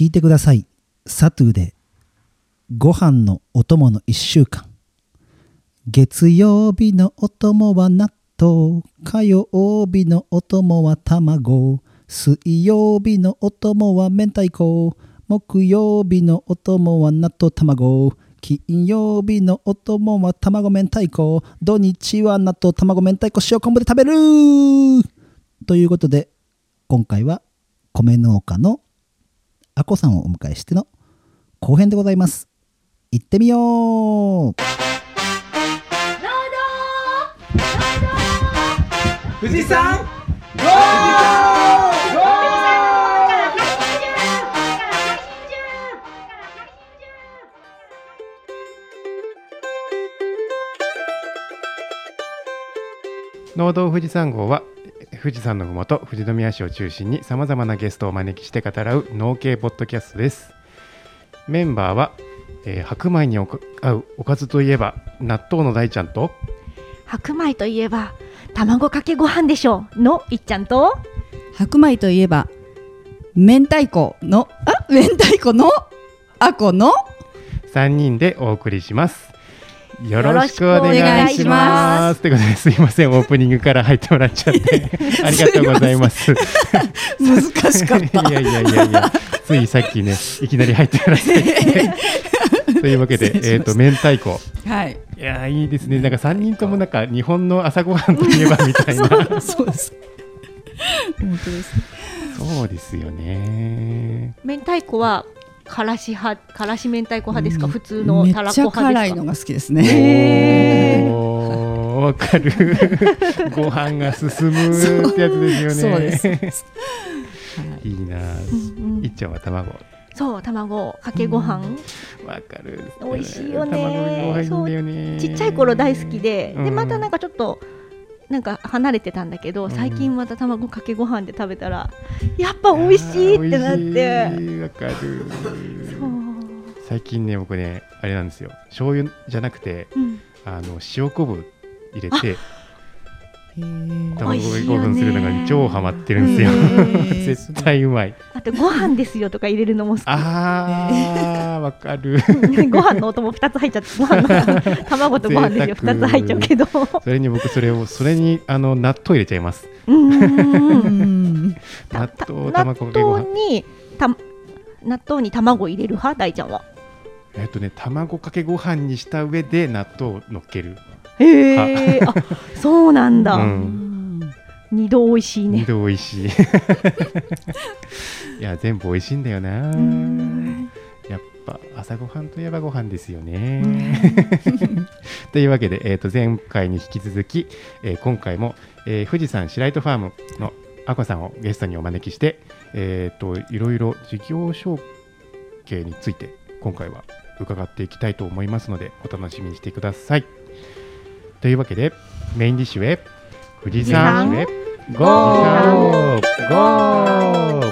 聞いてください。サトゥーでご飯のお供の1週間。月曜日のお供は納豆。火曜日のお供は卵。水曜日のお供は明太子。木曜日のお供は納豆卵。金曜日のお供は卵明太子。土日は納豆卵明太子塩昆布で食べる。ということで今回は米農家のあこさんをお迎えしての後編でございます。行ってみよう。富士山ゴ農道富士山号は富士山のふもと富士宮市を中心にさまざまなゲストをお招きして語らう農系ポッドキャストです。メンバーは、えー白米におか合うおかずといえば納豆の大ちゃんと白米といえば卵かけご飯でしょう。のいっちゃんと白米といえば明太子のあ明太子のあこの3人でお送りしますよろしくお願いしまます。ということですいませんオープニングから入ってもらっちゃって。ありがとうございます。難しかった。いやいやいやいやついさっきねいきなり入ってもらってというわけでえっ、と明太子。はい。いやーいいですね。なんか3人ともなんか日本の朝ごはんといえばみたいな。そうです本当です。そうですよね。明太子はからし派からし明太子派ですか、うん。普通のたらこ派ですか？辛いのが好きですね。わかる。ご飯が進むってやつですよね。そう。です。い いいな。うんうん。いっちゃんは卵？そう卵かけご飯、わかる美味しいよね。卵ご飯いいんだよね。ちっちゃい頃大好きで、うん。でまたなんかちょっとなんか離れてたんだけど、ん。最近また卵かけご飯で食べたらやっぱ美味しいってなって。わかる。最近ね僕ねあれなんですよ。醤油じゃなくてうん、あの塩昆布入れて卵美味しいよね5分するのが超ハマってるんですよ。絶対うまい。あとご飯ですよとか入れるのも好き。あーわかる。ご飯のお供2つ入っちゃってご飯の卵とご飯ですよ。贅沢2つ入っちゃうけど。それに僕それをそれにあの納豆入れちゃいます。納た豆納卵かけご飯。豆にた納豆に卵入れる派？大ちゃんは。えっとね卵かけご飯にした上で納豆を乗っけるへえあそうなんだ、うん。二度美味しい二ね度美味しい。いや全部美味しいんだよな。うん。やっぱ朝ごはんといえばご飯ですよね。というわけで、えー、と前回に引き続き、えー今回も、えー富士山白糸ファームのあこさんをゲストにお招きして、えー、といろいろ事業承継について今回は伺っていきたいと思いますのでお楽しみにしてください。というわけでメインディッシュへ富士山へゴーゴーゴー。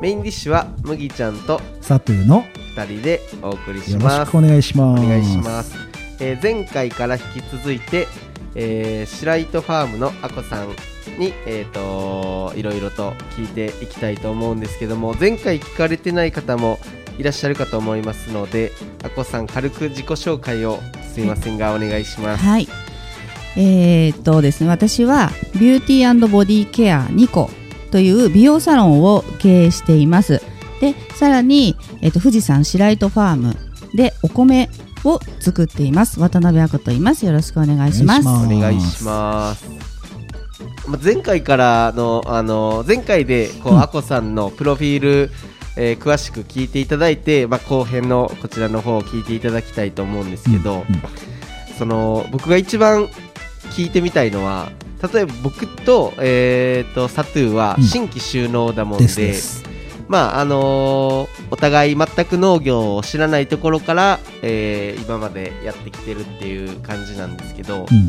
メインディッシュは麦ちゃんとサトゥーの2人でお送りしよろますしくお願いします。お願いします、えー前回から引き続いて、えー、白糸ファームのあこさんに、えー、といろいろと聞いていきたいと思うんですけども前回聞かれてない方もいらっしゃるかと思いますのであこさん軽く自己紹介をすいませんがお願いしますはい。えーっとですね、私はビューティーボディケアニコという美容サロンを経営しています。で、さらに、えーっと富士山白糸ファームでお米を作っています。渡辺亜子と言います。よろしくお願いします。お願いしますまあ前回からのあの前回でこう、うんあこさんのプロフィール、えー詳しく聞いていただいて、まあ、後編のこちらの方を聞いていただきたいと思うんですけど、うんうんその僕が一番聞いてみたいのは例えば僕と,、えー、とサトゥーはうん新規収納だもんで,、ですですまああのーお互い全く農業を知らないところから、えー今までやってきてるっていう感じなんですけど、うん。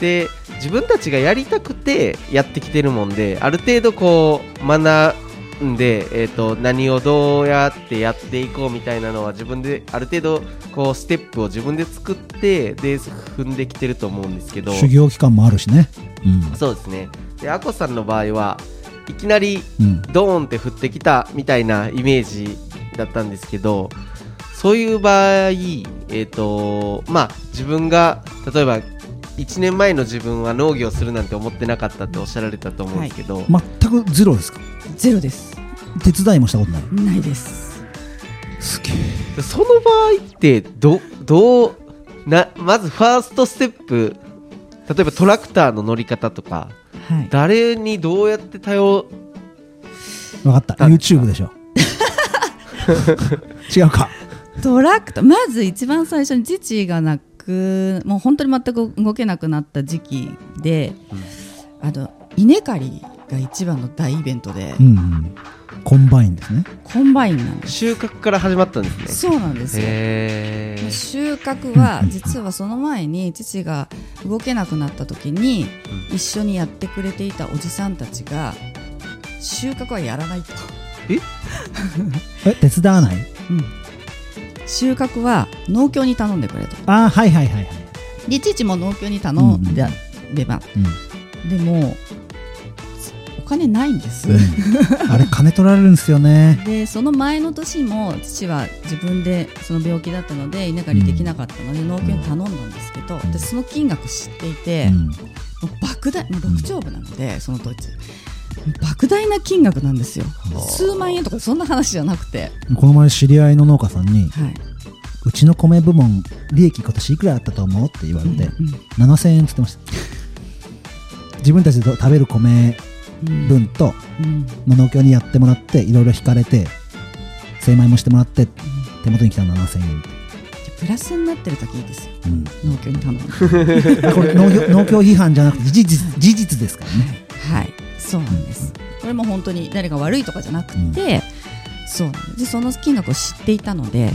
で自分たちがやりたくてやってきてるもんである程度こう学んで、えー、と何をどうやってやっていこうみたいなのは自分である程度こうステップを自分で作ってで踏んできてると思うんですけど。修行期間もあるしね。うん。そうですね。であこさんの場合はいきなりうん。ドーンって降ってきたみたいなイメージだったんですけどそういう場合、えーとまあ、自分が例えば1年前の自分は農業するなんて思ってなかったっておっしゃられたと思うんですけど、全くゼロですか？ゼロです。手伝いもしたことない。ないです。すげえ。その場合ってどどうなまずファーストステップ例えばトラクターの乗り方とかはい。誰にどうやって頼分かった。だ YouTube でしょ。違うか。トラクターまず一番最初に父がなくもう本当に全く動けなくなった時期で、あの稲刈りが一番の大イベントで、うん、うん、コンバインですね。コンバインなんです。収穫から始まったんですね。そうなんですよ。収穫は実はその前に父が動けなくなった時にう一緒にやってくれていたおじさんたちが収穫はやらないと、え？手伝わない？収穫は農協に頼んでくれと。ああはいはいはいはい。で父も農協に頼んでれば、でもお金ないんです、うん、うん、あれ金取られるんですよね。でその前の年も父は自分でその病気だったので稲刈りできなかったので農協に頼んだんですけど、ん。でその金額知っていて、うん。もう莫大もう6兆部なので、その当時莫大な金額なんですよ。数万円とかそんな話じゃなくて、この前知り合いの農家さんにはい、「うちの米部門利益今年いくらあったと思う?」って言われて、うん7000円っつってました。自分たちで食べる米うん分と、うん。まあ農協にやってもらっていろいろ引かれて精米もしてもらって手元に来たの7000円。プラスになってる時いいですよ。うん、農協に頼むあ これ農業農協批判じゃなくて事実事実ですからね。はい。そうなんです。これも本当に誰が悪いとかじゃなくて、そうなんです。でその金額を知っていたので、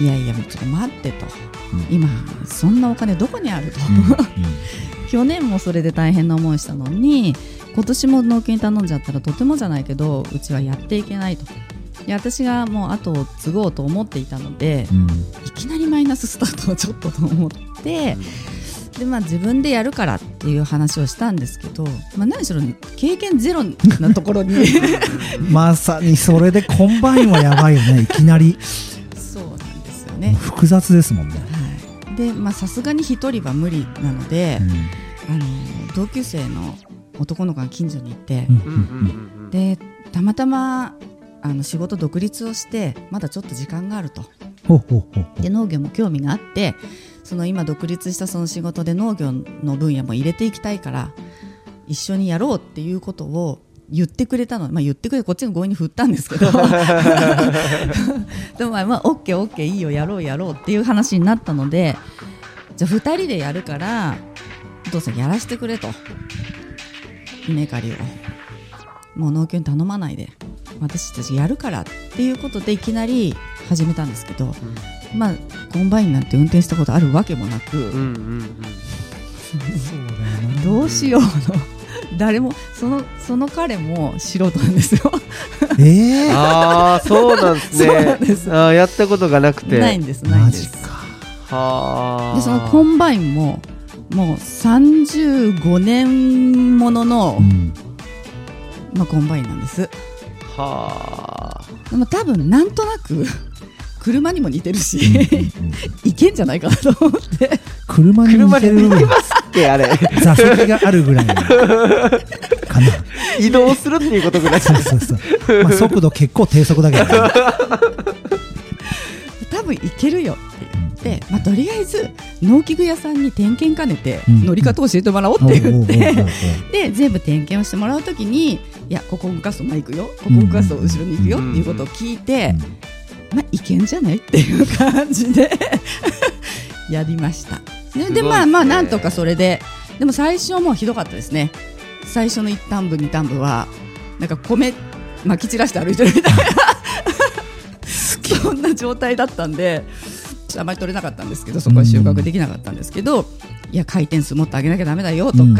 いやいやもうちょっと待ってと、うん。今そんなお金どこにあると、去年もそれで大変な思いしたのに今年も農協に頼んじゃったらとてもじゃないけどうちはやっていけないと。いや私がもう後を継ごうと思っていたので、うん。いきなりマイナススタートはちょっとと思って、でまあ、自分でやるからっていう話をしたんですけど、まあ、何しろ経験ゼロなところに。まさにそれでコンバインはやばいよね いきなり。そうなんですよね。複雑ですもんね、はい、でまあさすがに一人は無理なので、あの同級生の男の子が近所にいてでたまたまあの仕事独立をしてまだちょっと時間があると。で農業も興味があってその今独立したその仕事で農業の分野も入れていきたいから一緒にやろうっていうことを言ってくれたの、まあ、言ってくれこっちが強引に振ったんですけど。でもまあ、まあ、OK、OK いいよやろうやろうっていう話になったのでじゃあ2人でやるからお父さんやらせてくれと稲刈りを。もう農協に頼まないで。私たちやるからっていうことでいきなり始めたんですけど、まあコンバインなんて運転したことあるわけもなく、うんうんうん。そうだよな。どうしようの。誰もそのその彼も素人なんですよ。ええああそうなんですね。そうなんです。あーやったことがなくて。ないんですないんマジです。か。はあでそのコンバインももう35年もののう、ん。まあ、コンバインなんです。はあ。でも多分なんとなく 車にも似てるし、うんうん いけんじゃないかなと思って。車に似てるで似てますってあれ。座席があるぐらいかな。移動するっていうことぐらい。そうそうそう、まあ、速度結構低速だけど。ね、多分いけるよって言って、まあ、とりあえず農機具屋さんに点検兼ねてうん乗り方を教えてもらおうって言って、で全部点検をしてもらうときにいやここ動かすと前行くよ。ここ動かすと後ろに行くよ。うんっていうことを聞いて、まあいけんじゃない？っていう感じで やりました。でごいでまあまあなんとかそれで。でも最初はもうひどかったですね。最初の一旦部二旦部はなんか米まき散らして歩いてるみたいな。そんな状態だったんであまり取れなかったんですけどそこは収穫できなかったんですけどいや回転数もっと上げなきゃだめだよとか、うんうん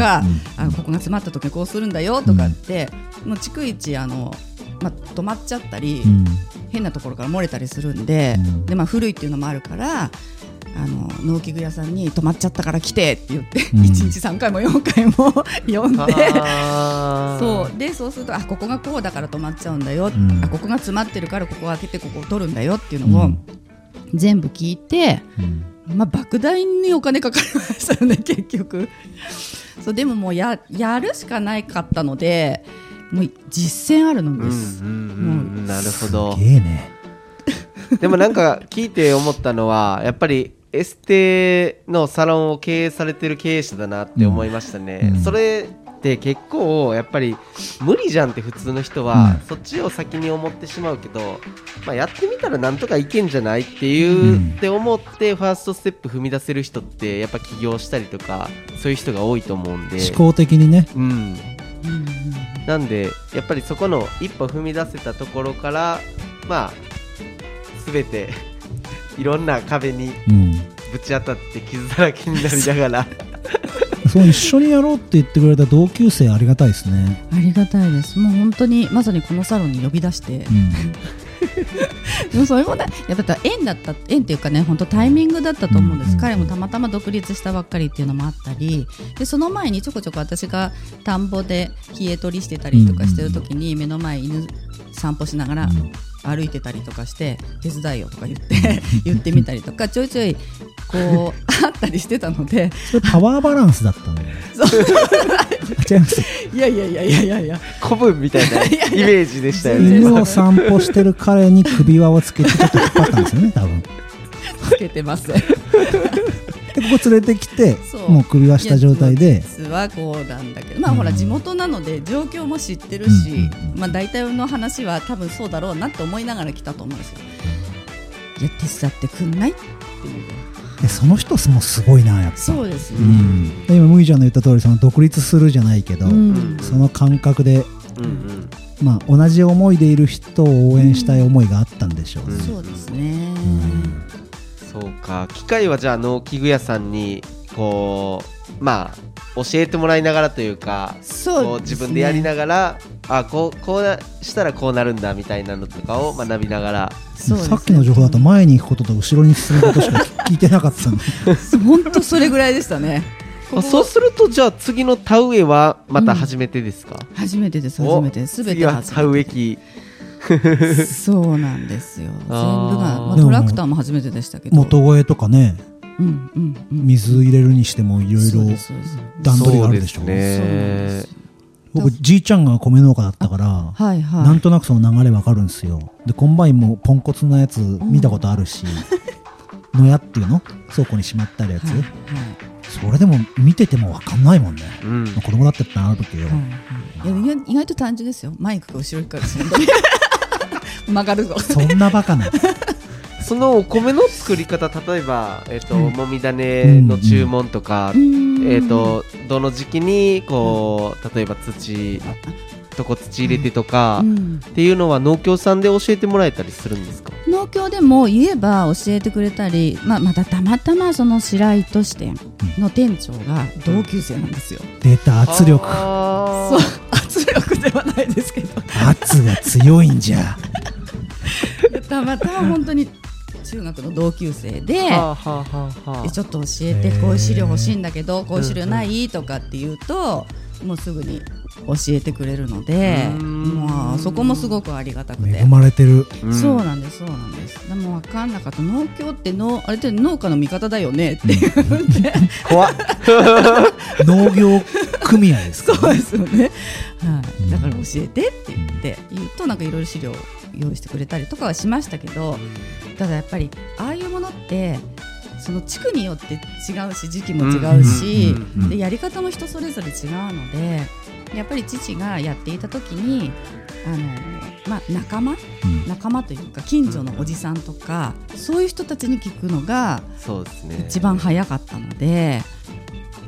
あここが詰まった時はこうするんだよとかって、もう逐一あの、まあ、止まっちゃったり、うん。変なところから漏れたりするんで,、うん。でまあ、古いっていうのもあるからあの農機具屋さんに止まっちゃったから来てって言って、うん。1日3回も4回も 呼んで。そう。でそうするとあここがこうだから止まっちゃうんだよ、ん。あここが詰まってるからここを開けてここを取るんだよっていうのをうん全部聞いて、うん。まあ、莫大にお金かかりましたよね 結局。そうでももうややるしかないかったのでもう実践あるのです、うんうんなるほど。すげえね。でもなんか聞いて思ったのはやっぱりエステのサロンを経営されてる経営者だなって思いましたね、うん。それって結構やっぱり無理じゃんって普通の人は、そっちを先に思ってしまうけど、まあ、やってみたらなんとかいけんじゃないっていう、うん。って思ってファーストステップ踏み出せる人ってやっぱ起業したりとかそういう人が多いと思うんで。思考的にね。うん、うん。なんでやっぱりそこの一歩踏み出せたところからまあ全ていろんな壁にうん。ぶち当たって傷だらけになりながら そう一緒にやろうって言ってくれた同級生ありがたいですね。ありがたいです。もう本当にまさにこのサロンに呼び出して。う、ん。で もそれもねやっぱ縁だった縁っていうかね本当タイミングだったと思うんです、うん。彼もたまたま独立したばっかりっていうのもあったり。でその前にちょこちょこ私が田んぼで冷え取りしてたりとかしてる時に目の前犬散歩しながら歩いてたりとかして手伝いよとか言って 言ってみたりとかちょいちょいこう あったりしてたので。それパワーバランスだったのよ違いやいやいやいやいやいや。古文みたいな イメージでしたよ犬ねを散歩してる彼に首輪をつけてちょっと引っ張ったんですよね多分。でつけてます。ここ連れてきてもう首輪した状態で。実はこうなんだけど。まあうん。ほら地元なので状況も知ってるし、うんうんうん。まあ大体の話は多分そうだろうなって思いながら来たと思うんですよ。いや手伝ってくんないっていう。でその人もすごいなやっぱ。そうですね。うん、で今麦ちゃんの言った通りその独立するじゃないけど、うん。その感覚で、うんうん。まあ、同じ思いでいる人を応援したい思いがあったんでしょうね。そうですね。そうか。機械はじゃあ農機具屋さんにこうまあ教えてもらいながらというかそうこう自分でやりながらあこうこうなしたらこうなるんだみたいなのとかを学びながら。そうですね。さっきの情報だと前に行くことと後ろに進むことしか聞いてなかったんで。本当それぐらいでしたね。こ こあそうするとじゃあ次の田植えはまた初めてですか、初めてですお初めてです。すべ次て田植え。機そうなんですよ。全部がまあトラクターも初めてでしたけど。元越えとかね。うんうんうん。水入れるにしてもいろいろ段取りがあるでしょそう僕じいちゃんが米農家だったからはいはい。なんとなくその流れわかるんですよ。でコンバインもポンコツなやつ見たことあるし、のやっていうの？倉庫にしまってあるやつ、はいはい。それでも見ててもわかんないもんね、うん。まあ子供だってってなるけど、はいはい。いや意外と単純ですよ。前行くか後ろ行くかですよ。曲がるぞ。そんなバカな そのお米の作り方例えば、えっとうん。もみ種の注文とか、ええっとどの時期にこう例えば土とこ土入れてとか、っていうのは農協さんで教えてもらえたりするんですか？農協でも言えば教えてくれたり、まあ、またたまたまその白糸支店の店長が同級生なんですよ。出た圧力。そう。圧力ではないですけど。圧が強いんじゃたまたま本当に中学の同級生で。はあはあはあはあ。でちょっと教えてこういう資料欲しいんだけどこういう資料ない？とかって言うともうすぐに教えてくれるのでまあそこもすごくありがたくて。恵まれてる。うん。そうなんですそうなんです。でも分かんなかった。農協って農あれって農家の味方だよねって言って怖っ。農業組合ですかそうですよね、はうん。い、だから教えてって言って言うとなんかいろいろ資料を用意してくれたりとかはしましたけどただやっぱりああいうものってその地区によって違うし時期も違うし、でやり方も人それぞれ違うのでやっぱり父がやっていた時にあの、まあ、仲間うん。仲間というか近所のおじさんとかそういう人たちに聞くのが一番早かったので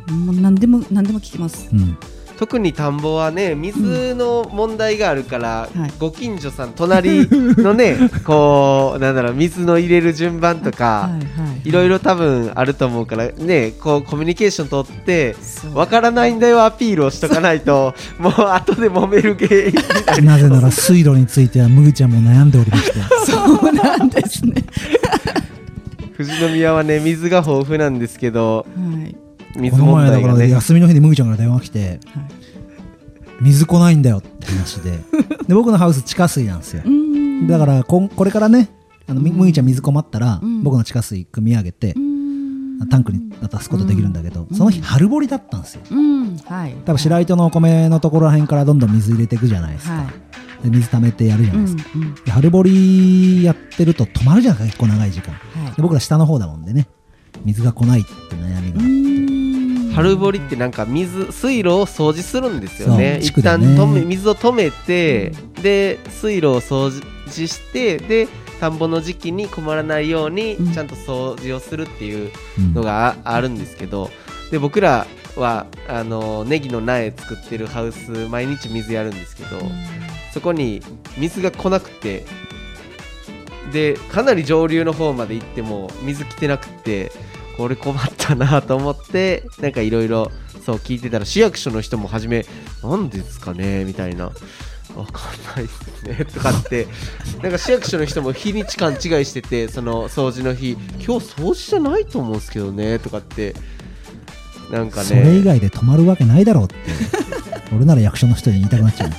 もう何でも何でも聞きます。うん特に田んぼはね水の問題があるから、はい。ご近所さん隣のね こうなんだろう水の入れる順番とか、はいろいろ多分あると思うからねこうコミュニケーション取ってわからないんだよアピールをしとかないと もう後で揉める原因にな。ぜなら水路についてはむぐちゃんも悩んでおりまして。そうなんですね。富士宮はね水が豊富なんですけどはい水この前だから問題がね。休みの日にむぐちゃんから電話来てはい。水来ないんだよって話で。で僕のハウス地下水なんですよ。だからこんこれからねあのみむぎちゃん水困ったら、うん。僕の地下水汲み上げてタンクに渡すことできるんだけど、うん。その日春掘りだったんですよ。うん。はい。多分白糸のお米のところらへんからどんどん水入れていくじゃないですか、はい。で水溜めてやるじゃうんないですか、うんで春掘りやってると止まるじゃないですか結構長い時間。はい。で僕ら下の方だもんでね水が来ないって悩みが。うーん春掘りってなんか水水路を掃除するんですよね。そう地区一旦止め水を止めて、で水路を掃除してで田んぼの時期に困らないようにうん。ちゃんと掃除をするっていううん。のがああるんですけどで僕らはあのネギの苗作ってるハウス毎日水やるんですけどそこに水が来なくてでかなり上流の方まで行っても水来てなくてこれ困ったなと思ってなんかいろいろそう聞いてたら市役所の人も初めなんでですかねみたいな。わかんないですねとかってなんか市役所の人も日にち勘違いしててその掃除の日今日掃除じゃないと思うんですけどねとかってなんかね。それ以外で止まるわけないだろうって 俺なら役所の人に言いたくなっちゃう。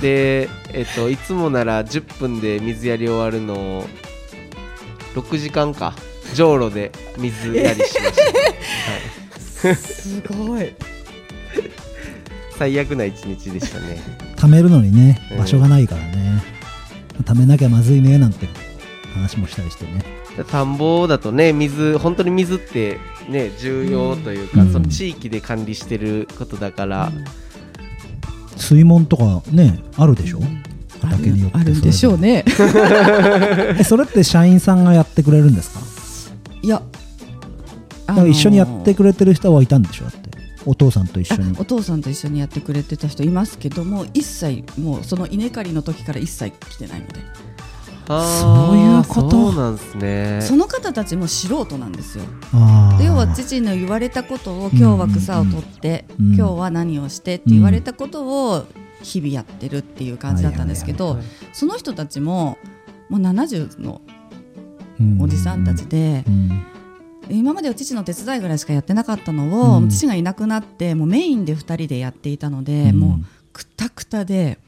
で、えっと、いつもなら10分で水やり終わるのを6時間かじょうろで水やりしました、はい、すごい。最悪な一日でしたね。貯めるのにねうん。場所がないからね、貯めなきゃまずいねなんて。話もしたりしてね。田んぼだとね水本当に水ってね重要というか、うん。その地域で管理してることだから、水門とかねあるでしょ？畑によってあるんでしょうね。えそれって社員さんがやってくれるんですか？いやだから一緒にやってくれてる人はいたんでしょ？だってお父さんと一緒に。あお父さんと一緒にやってくれてた人いますけども一切もうその稲刈りの時から一切来てないので、あーそういうこと？そうなんですね。その方たちも素人なんですよ。要は父の言われたことを今日は草を取って、うん今日は何をしてって言われたことを日々やってるっていう感じだったんですけど、はいその人たちももう70のうんおじさんたちで、うん。今までは父の手伝いぐらいしかやってなかったのを、うん。父がいなくなってもうメインで2人でやっていたので、うん。もうくたくたで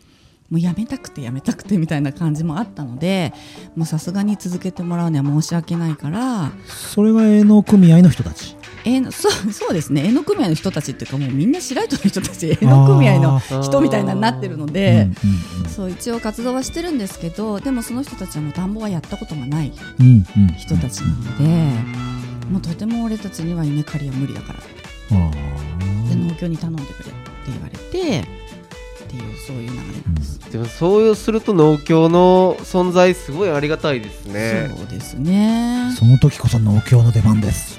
もうやめたくてやめたくてみたいな感じもあったのでもうさすがに続けてもらうには申し訳ないから。それが営農組合の人たちえの そうそうですね。営農組合の人たちっていうかもうみんな白糸の人たち営農組合のあ人みたいなになってるのーで。うんそう一応活動はしてるんですけどでもその人たちはもう田んぼはやったことがない人たちなので、もうとても俺たちには稲刈りは無理だから。あでー農協に頼んでくれって言われてっていうそういう流れなんです、でもそうすると農協の存在すごいありがたいですね。そうですね。その時こそ農協の出番です、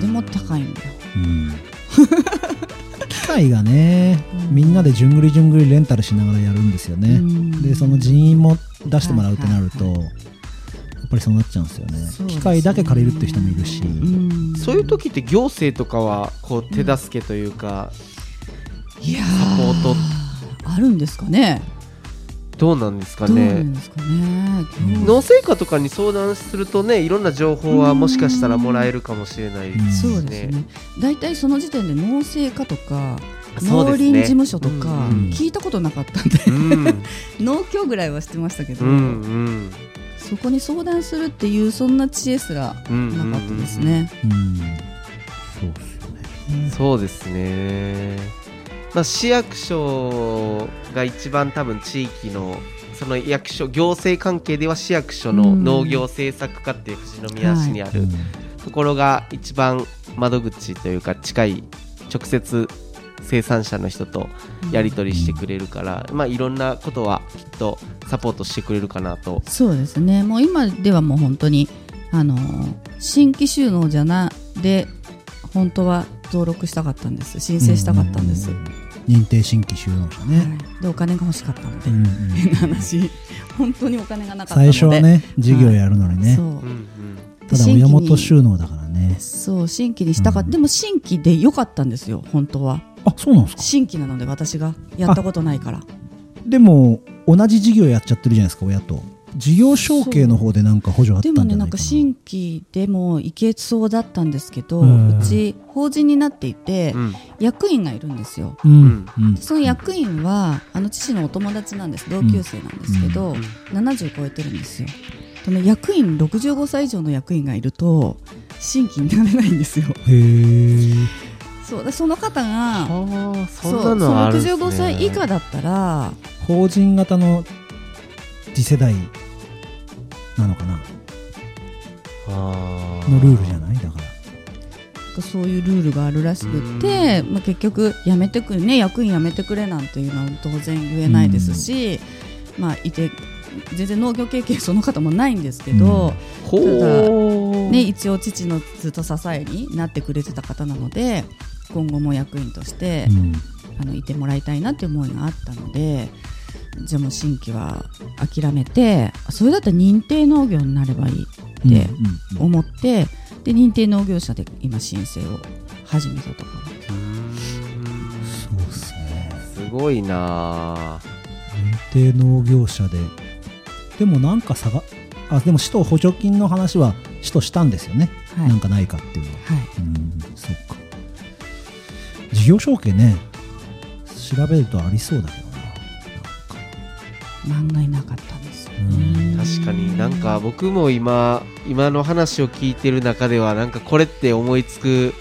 でも高いんだ。ようん。機械がねうん。みんなでじゅんぐりじゅんぐりレンタルしながらやるんですよね、うん。でその人員も出してもらうってなると、はいはいやっぱりそうなっちゃうんですよね。ね。機械だけ借りるって人もいるし、うん。そういう時って行政とかはこう手助けというか、いやサポート。あるんですかねどうなんですかね。農政課とかに相談するとねいろんな情報はもしかしたらもらえるかもしれないですそうね。ですね。大体その時点で農政課とか農林事務所とかうん聞いたことなかったんで、うん。農協ぐらいは知ってましたけど、そこに相談するっていうそんな知恵すらうんなかったですね。そうですね。まあ、市役所が一番多分地域のその役所行政関係では市役所のうん。農業政策課っていう富士宮市にあるうんところが一番窓口というか近い直接生産者の人とやり取りしてくれるから、まあいろんなことはきっとサポートしてくれるかなと。そうですね。もう今ではもう本当にあのー新規収納じゃなで本当は登録したかったんです。申請したかったんです、認定新規就農者ね、はい。でお金が欲しかったので、うんうん変な話。本当にお金がなかったので。最初はね事業やるのにね、そう。うんうん。ただ親元収納だからね。そう新規にしたかった、うん。でも新規で良かったんですよ本当は。あそうなんですか？新規なので私が。やったことないから。でも同じ事業やっちゃってるじゃないですか親と事業承継の方でなんか補助あったでんじゃないかな。もねなんか新規でもいけそうだったんですけど、ううんち法人になっていて、うん。役員がいるんですよ。うん。うん。その役員はあの父のお友達なんです。同級生なんですけど、うん。70超えてるんですよ。その役員65歳以上の役員がいると新規になれないんですよ。へえそう。でその方がそそんなのあるんですね。65歳以下だったら法人型の次世代なのかなのルールじゃないだからそういうルールがあるらしくて、まあ、結局やめてくね役員辞めてくれなんていうのは当然言えないですし、まあいて全然農業経験その方もないんですけど、ほうね、一応父のずっと支えになってくれてた方なので今後も役員として、あのいてもらいたいなっていう思いがあったのでじゃあもう新規は諦めてそれだったら認定農業になればいいうんでうん。思ってで認定農業者で今申請を始めたところ。そうですね。すごいな。認定農業者ででもなんか差があでも市と補助金の話は市としたんですよね、はい。なんかないかっていうのは。はい。うんそっか。事業承継ね調べるとありそうだけど。な漫画いなかったんですよ。うん。ね確かに。なんか僕も今今の話を聞いてる中ではなんかこれって思いつく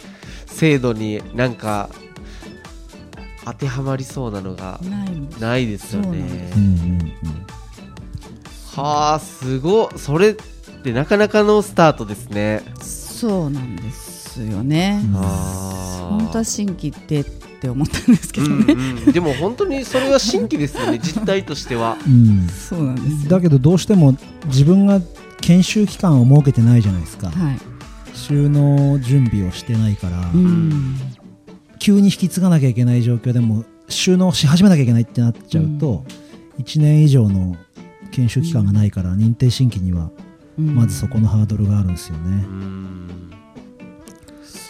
制度になんか当てはまりそうなのがないんですよね。はあすごっそれってなかなかのスタートですね。そうなんですよね、本当は新規ってって思ったんですけどね、うんうん、でも本当にそれは新規ですよね 実態としては。うん。うんそうなんですよ。だけどどうしても自分が研修期間を設けてないじゃないですか。はい、収納準備をしてないから、うん。急に引き継がなきゃいけない状況でも収納し始めなきゃいけないってなっちゃうと、1年以上の研修期間がないから認定新規にはうんまずそこのハードルがあるんですよねう。ん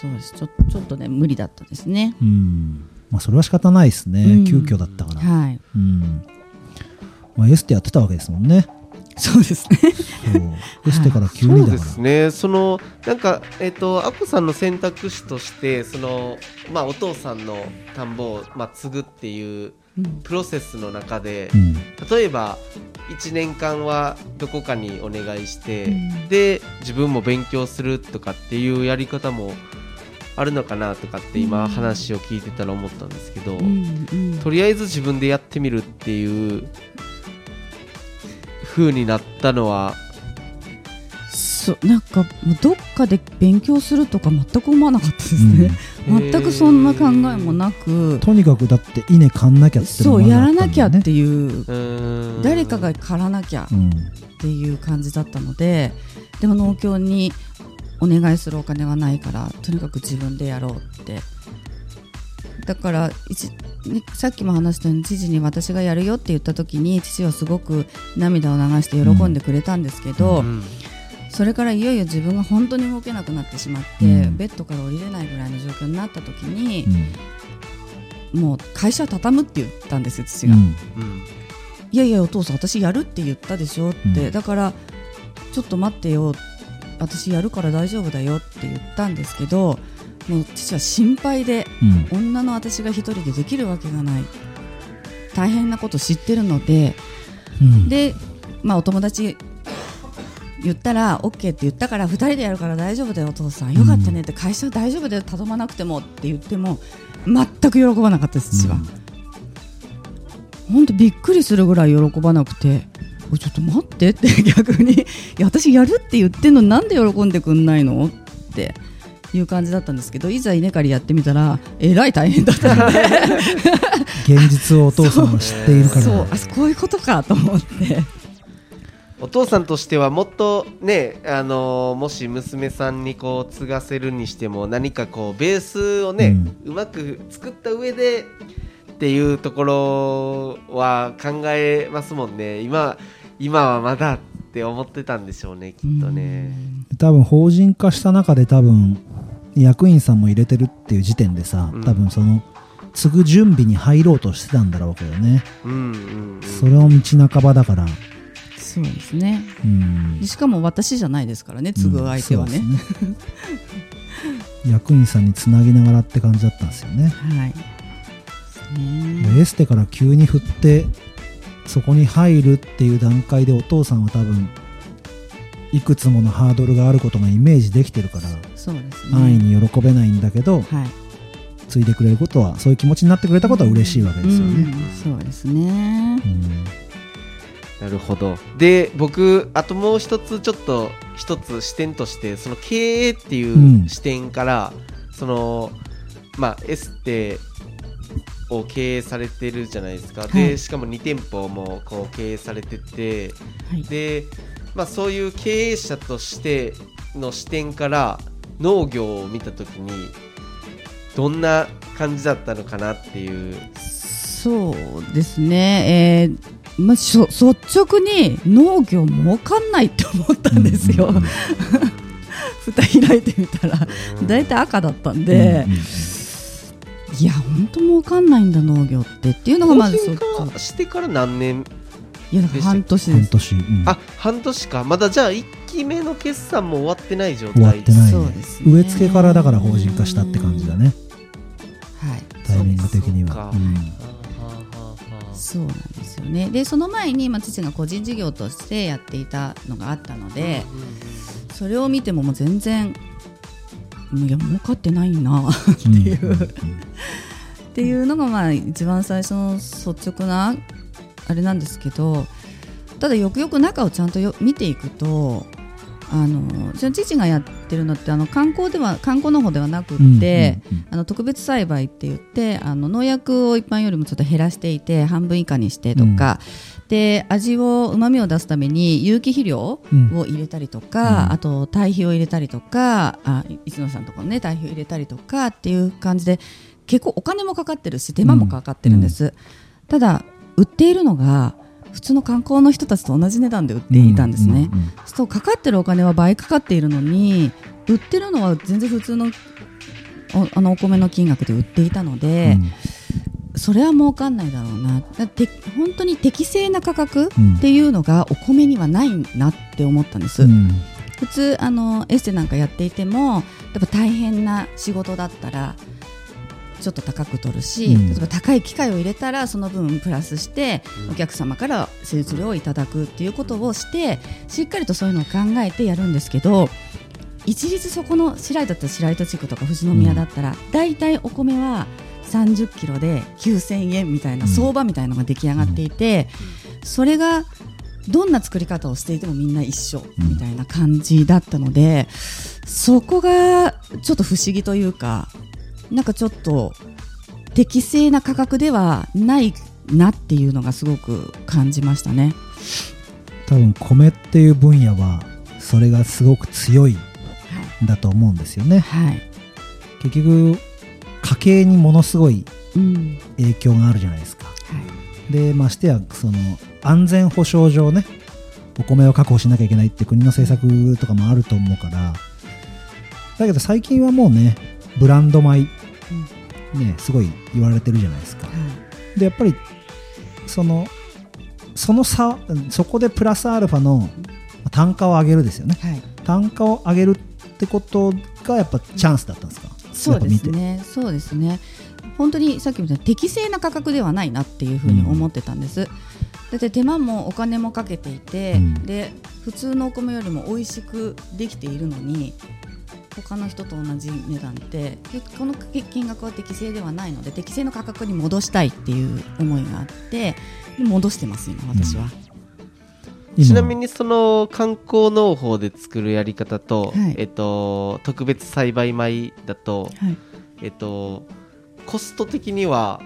そうです。ちょちょっとね無理だったですね。うん。まあそれは仕方ないですね、うん。急遽だったから。はい。うん。まあ、エステやってたわけですもんね。そうですね。エステから急にだから。すね、そのなんか、えっとアッコさんの選択肢としてその、まあ、お父さんの田んぼを、まあ、継ぐっていううん。プロセスの中でうん。例えば1年間はどこかにお願いして、うん。で自分も勉強するとかっていうやり方もあるのかなとかって今うん話を聞いてたら思ったんですけど、うんうん。とりあえず自分でやってみるっていう風になったのはそうなんかどっかで勉強するとか全く思わなかったですね、全くそんな考えもなく。とにかくだって稲刈んなきゃってのそうやらなきゃっていう誰かが刈らなきゃっうんていう感じだったのででも農協にお願いするお金はないからとにかく自分でやろうって。だから一ねさっきも話したように父に私がやるよって言った時に父はすごく涙を流して喜んでくれたんですけど、うんそれからいよいよ自分が本当に動けなくなってしまって、うん。ベッドから降りれないぐらいの状況になった時にう、ん。もう会社を畳むって言ったんですよ父が、いやいやお父さん私やるって言ったでしょって、うん。だからちょっと待ってよ私やるから大丈夫だよって言ったんですけどもう父は心配でうん。女の私が一人でできるわけがない。大変なこと知ってるのでうん。で、まあ、お友達言ったら OK って言ったから2人でやるから大丈夫だよお父さん。よかったねって会社は大丈夫だよ頼まなくてもって言っても全く喜ばなかったです父は。本当びっくりするぐらい喜ばなくてちょっと待ってって 逆にいや私やるって言ってんのになんで喜んでくんないの？って。いう感じだったんですけどいざ稲刈りやってみたらえらい大変だったので。現実をお父さんは知っているから。そうあこういうことかと思って。お父さんとしてはもっとね、あのーもし娘さんにこう継がせるにしても何かこうベースをね、うまく作った上でっていうところは考えますもんね。今今はまだって思ってたんでしょうねきっとね。多分法人化した中で多分役員さんも入れてるっていう時点でさうん。多分その継ぐ準備に入ろうとしてたんだろうけどね、うんうん、うん、それを道半ばだから、そうですね。うん。でしかも私じゃないですからね継ぐ相手はね,、うんそうですね。役員さんにつなぎながらって感じだったんですよね。はい。ねでエステから急に振ってそこに入るっていう段階でお父さんは多分いくつものハードルがあることがイメージできてるからそうですね。安易に喜べないんだけどはい。継いでくれることはそういう気持ちになってくれたことは嬉しいわけですよね。うんそうですね。うん。なるほど。で僕あともう一つちょっと一つ視点としてその経営っていうん。う視点から、そのまあエステを経営されてるじゃないですか、はい。でしかも2店舗もこう経営されててはい。で、まあ、そういう経営者としての視点から農業を見た時にどんな感じだったのかなっていう。そうですね、えーまあ、しょ率直に農業儲かんないって思ったんですよ、蓋開いてみたら大体赤だったんで、いや本当儲かんないんだ農業って。っていうのがまず法率人直化してから何年いやだから半年です。半年、うん。あ半年か。まだじゃあ1期目の決算も終わってない状態終わってないね。そうですね。植え付けからだから法人化したって感じだね。はい。タイミング的にそうか。は。うん。そうなんですよね。でその前に、まあ、父が個人事業としてやっていたのがあったので、それを見てももう全然いや儲かってないな。っていう、っていうのがまあ一番最初の率直なあれなんですけどただよくよく中をちゃんとよ見ていくとあの父がやってるのってあの観光では観光の方ではなくって、あの特別栽培って言ってあの農薬を一般よりもちょっと減らしていて半分以下にしてとか、で味をうまみを出すために有機肥料うん。を入れたりとか、うん。あと堆肥を入れたりとかあ磯野さんとかのね堆肥を入れたりとかっていう感じで結構お金もかかってるし手間もかかってるんです、ただ売っているのが普通の観光の人たちと同じ値段で売っていたんですね、うんうんそうかかってるお金は倍かかっているのに売ってるのは全然普通のおあのお米の金額で売っていたので、それは儲かんないだろうな。だって本当に適正な価格うん。っていうのがお米にはないなって思ったんです、うん。普通あのエステなんかやっていてもやっぱ大変な仕事だったらちょっと高く取るし、うん。例えば高い機械を入れたらその分プラスしてうん。お客様から施術料をいただくっていうことをしてしっかりとそういうのを考えてやるんですけど一律そこの白井だったら白糸地区とか富士宮だったら、大体お米は30キロで9000円みたいなうん。相場みたいなのが出来上がっていて、それがどんな作り方をしていてもみんな一緒うんみたいな感じだったので、そこがちょっと不思議というかなんかちょっと適正な価格ではないなっていうのがすごく感じましたね。多分米っていう分野はそれがすごく強いんだと思うんですよね。はい、結局家計にものすごいうん。影響があるじゃないですか。はい。でましてやその安全保障上ねお米を確保しなきゃいけないって国の政策とかもあると思うからだけど最近はもうねブランド米、ねすごい言われてるじゃないですか。でやっぱりそのその差そこでプラスアルファの単価を上げるですよね。はい、単価を上げるってことがやっぱチャンスだったんですか？そうですね、そうですね。本当にさっきみたいに適正な価格ではないなっていうふうに思ってたんです。だって手間もお金もかけていて、うんで普通のお米よりも美味しくできているのに他の人と同じ値段ってでこの金額は適正ではないので適正の価格に戻したいっていう思いがあってで戻してます今私は。今ちなみにその観光農法で作るやり方と、はい。えっと、特別栽培米だと、はい。えっと、コスト的には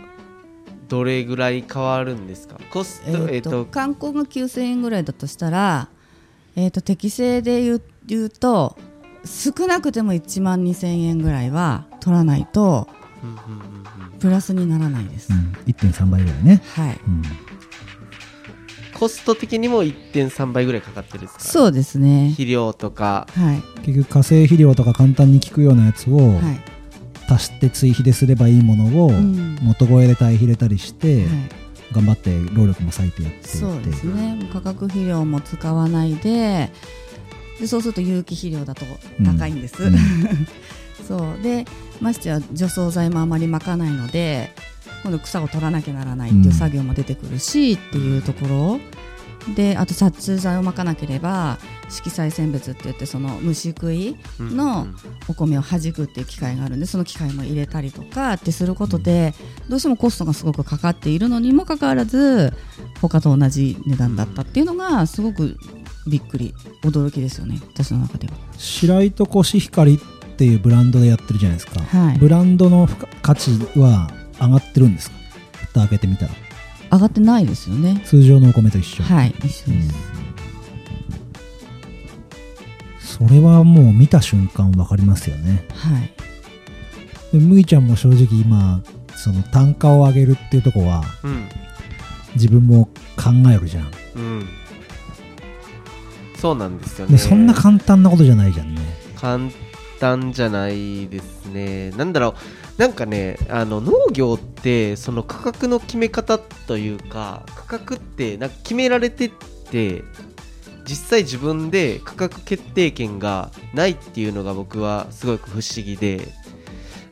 どれぐらい変わるんですか？コスト、えーとえっと観光が9000円ぐらいだとしたら、えー、と適正で言う言うと少なくても1万2000円ぐらいは取らないとうんうんうんうん。プラスにならないです、うん、1.3倍ぐらいね、はい。うん、コスト的にも1.3倍ぐらいかかってるんですかそうですね。肥料とか。はい。結局化成肥料とか簡単に効くようなやつをはい、足して追肥ですればいいものをうん。元声で対比入れたりして、はい。頑張って労力も割いてやっていってそうですね。化学肥料も使わないででそうすると有機肥料だと高いんです、うん。そう。でましてや除草剤もあまりまかないので今度草を取らなきゃならないっていう作業も出てくるし、っていうところ。であと殺虫剤をまかなければ色彩選別って言ってその虫食いのお米を弾くっていう機械があるんでその機械も入れたりとかってすることでどうしてもコストがすごくかかっているのにもかかわらず他と同じ値段だったっていうのがすごくびっくり驚きですよね私の中では。白糸コシヒカリっていうブランドでやってるじゃないですか、はい。ブランドの価値は上がってるんですか？蓋開けてみたら。上がってないですよね。通常のお米と一緒、はい一緒です。それはもう見た瞬間分かりますよね。はい。で麦ちゃんも正直今その単価を上げるっていうとこはうん。自分も考えるじゃん。うん。そうなんですよね。でそんな簡単なことじゃないじゃんね。簡単じゃないですね。なんだろうなんかねあの農業ってその価格の決め方というか価格ってなんか決められてって実際自分で価格決定権がないっていうのが僕はすごく不思議で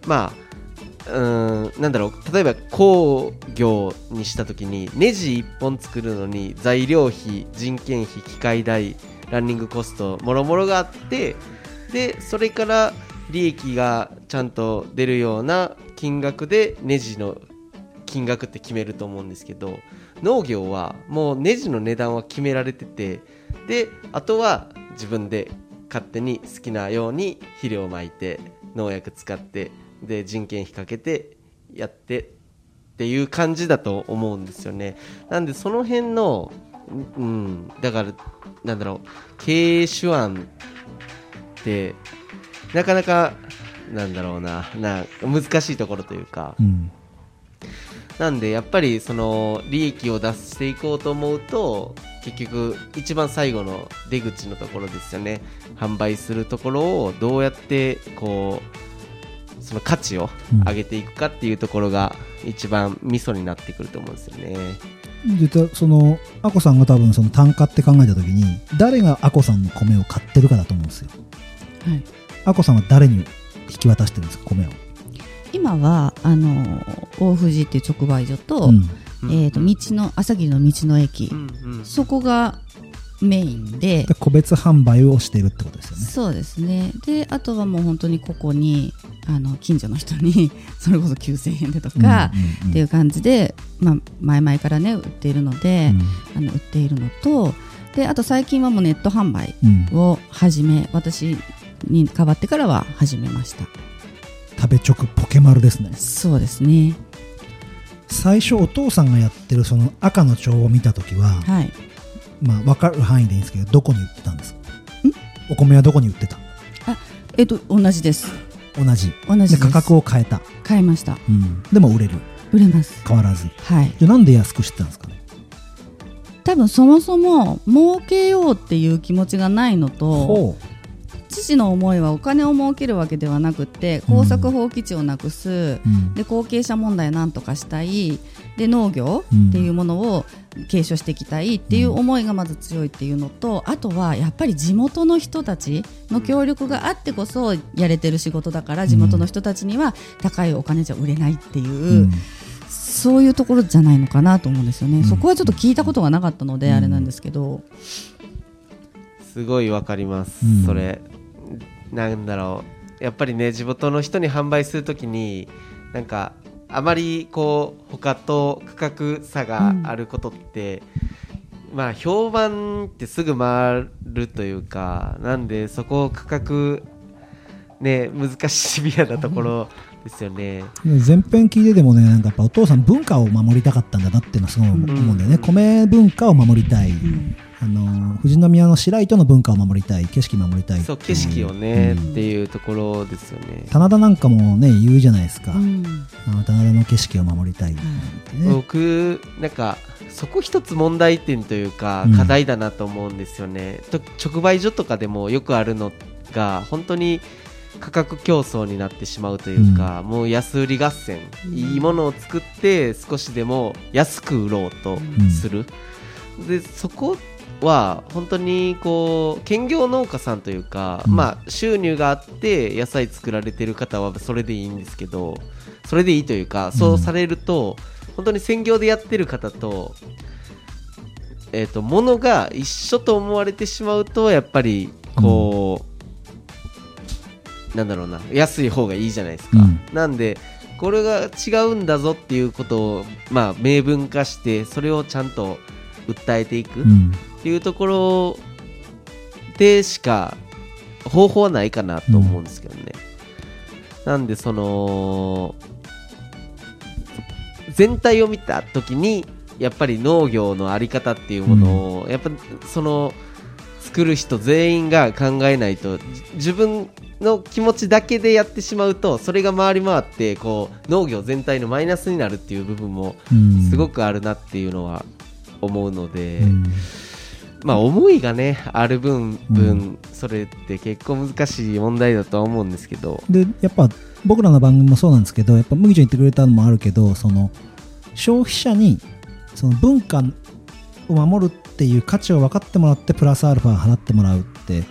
まあうーんなんだろう例えば工業にした時にネジ1本作るのに材料費人件費機械代ランニングコストもろもろがあってでそれから利益がちゃんと出るような金額でネジの金額って決めると思うんですけど農業はもうネジの値段は決められててであとは自分で勝手に好きなように肥料をまいて農薬使ってで人件費かけてやってっていう感じだと思うんですよね。なんでその辺のうんだからなんだろう経営手腕ってなかなかなんだろうなな難しいところというか。うん。なんでやっぱりその利益を出していこうと思うと結局一番最後の出口のところですよね。販売するところをどうやってこうその価値を上げていくかっていうところが一番ミソになってくると思うんですよね。実はそのアコさんが多分その単価って考えた時に誰がアコさんの米を買ってるかだと思うんですよ。はいアコさんは誰に引き渡してるんですか米を、今はあの大藤っていう直売所と,、うん。えー、と道の朝霧の道の駅、うんうん。そこがメインでで個別販売をしてるってことですよね。そうですね。であとはもう本当にここにあの近所の人に それこそ9000円でとか、うんうんっていう感じで、まあ、前々からね売っているので、あの売っているのとであと最近はもうネット販売うんうん。を始め私に変わってからは始めました。食べ直ポケマルですね。そうですね。最初お父さんがやってるその赤の帳を見た時は、はい。まあ分かる範囲でいいんですけどどこに売ってたんですか？お米はどこに売ってた？えっと同じです。同じ。同じ価格を変えた、買いました。うん、でも売れる。売れます。変わらず。はい。じゃあなんで安くしてたんですかね？多分そもそも儲けようっていう気持ちがないのとほ父の思いはお金を儲けるわけではなくて耕作放棄地をなくす、う、うん。で後継者問題をなんとかしたい。で農業うん。っていうものを継承していきたいっていう思いがまず強いっていうのとあとはやっぱり地元の人たちの協力があってこそやれてる仕事だから地元の人たちには高いお金じゃ売れないっていう、うん。そういうところじゃないのかなと思うんですよね、うん。そこはちょっと聞いたことがなかったのでうん。あれなんですけど、すごいわかります、うん。それなんだろう。やっぱりね地元の人に販売するときになんかあまりこう他と価格差があることって、まあ評判ってすぐ回るというかなんでそこを価格ね難しいシビアなところですよね。前編聞いててもねなんかやっぱお父さん文化を守りたかったんだなっていうのはすごい思うんだよね、うん。米文化を守りたい、うんあの富士宮の白糸の文化を守りたい景色守りたいそう景色をね、うん。っていうところですよね。棚田なんかもね言うじゃないですか、うん。あの棚田の景色を守りたい。ね、僕なんかそこ一つ問題点というかうん。課題だなと思うんですよね、と直売所とかでもよくあるのが本当に価格競争になってしまうというか、もう安売り合戦、うん。いいものを作って少しでも安く売ろうとうん。する、でそこは本当にこう兼業農家さんというか、うん。まあ収入があって野菜作られてる方はそれでいいんですけどそれでいいというかそうされると、本当に専業でやってる方と,、えー、と物が一緒と思われてしまうとやっぱりこう、なんだろうな安い方がいいじゃないですか、うん。なんでこれが違うんだぞっていうことをまあ明文化してそれをちゃんと訴えていく。っうん。ていうところでしか方法はないかなと思うんですけどね、なんでその全体を見た時にやっぱり農業のあり方っていうものを、やっぱその作る人全員が考えないとじ自分の気持ちだけでやってしまうとそれが回り回ってこう農業全体のマイナスになるっていう部分もうん。すごくあるなっていうのは思うので、うん。まあ思いがねある分う分それって結構難しい問題だとは思うんですけど、でやっぱ僕らの番組もそうなんですけどやっぱ麦ちゃん言ってくれたのもあるけどその消費者にその文化を守るっていう価値を分かってもらってプラスアルファ払ってもらうって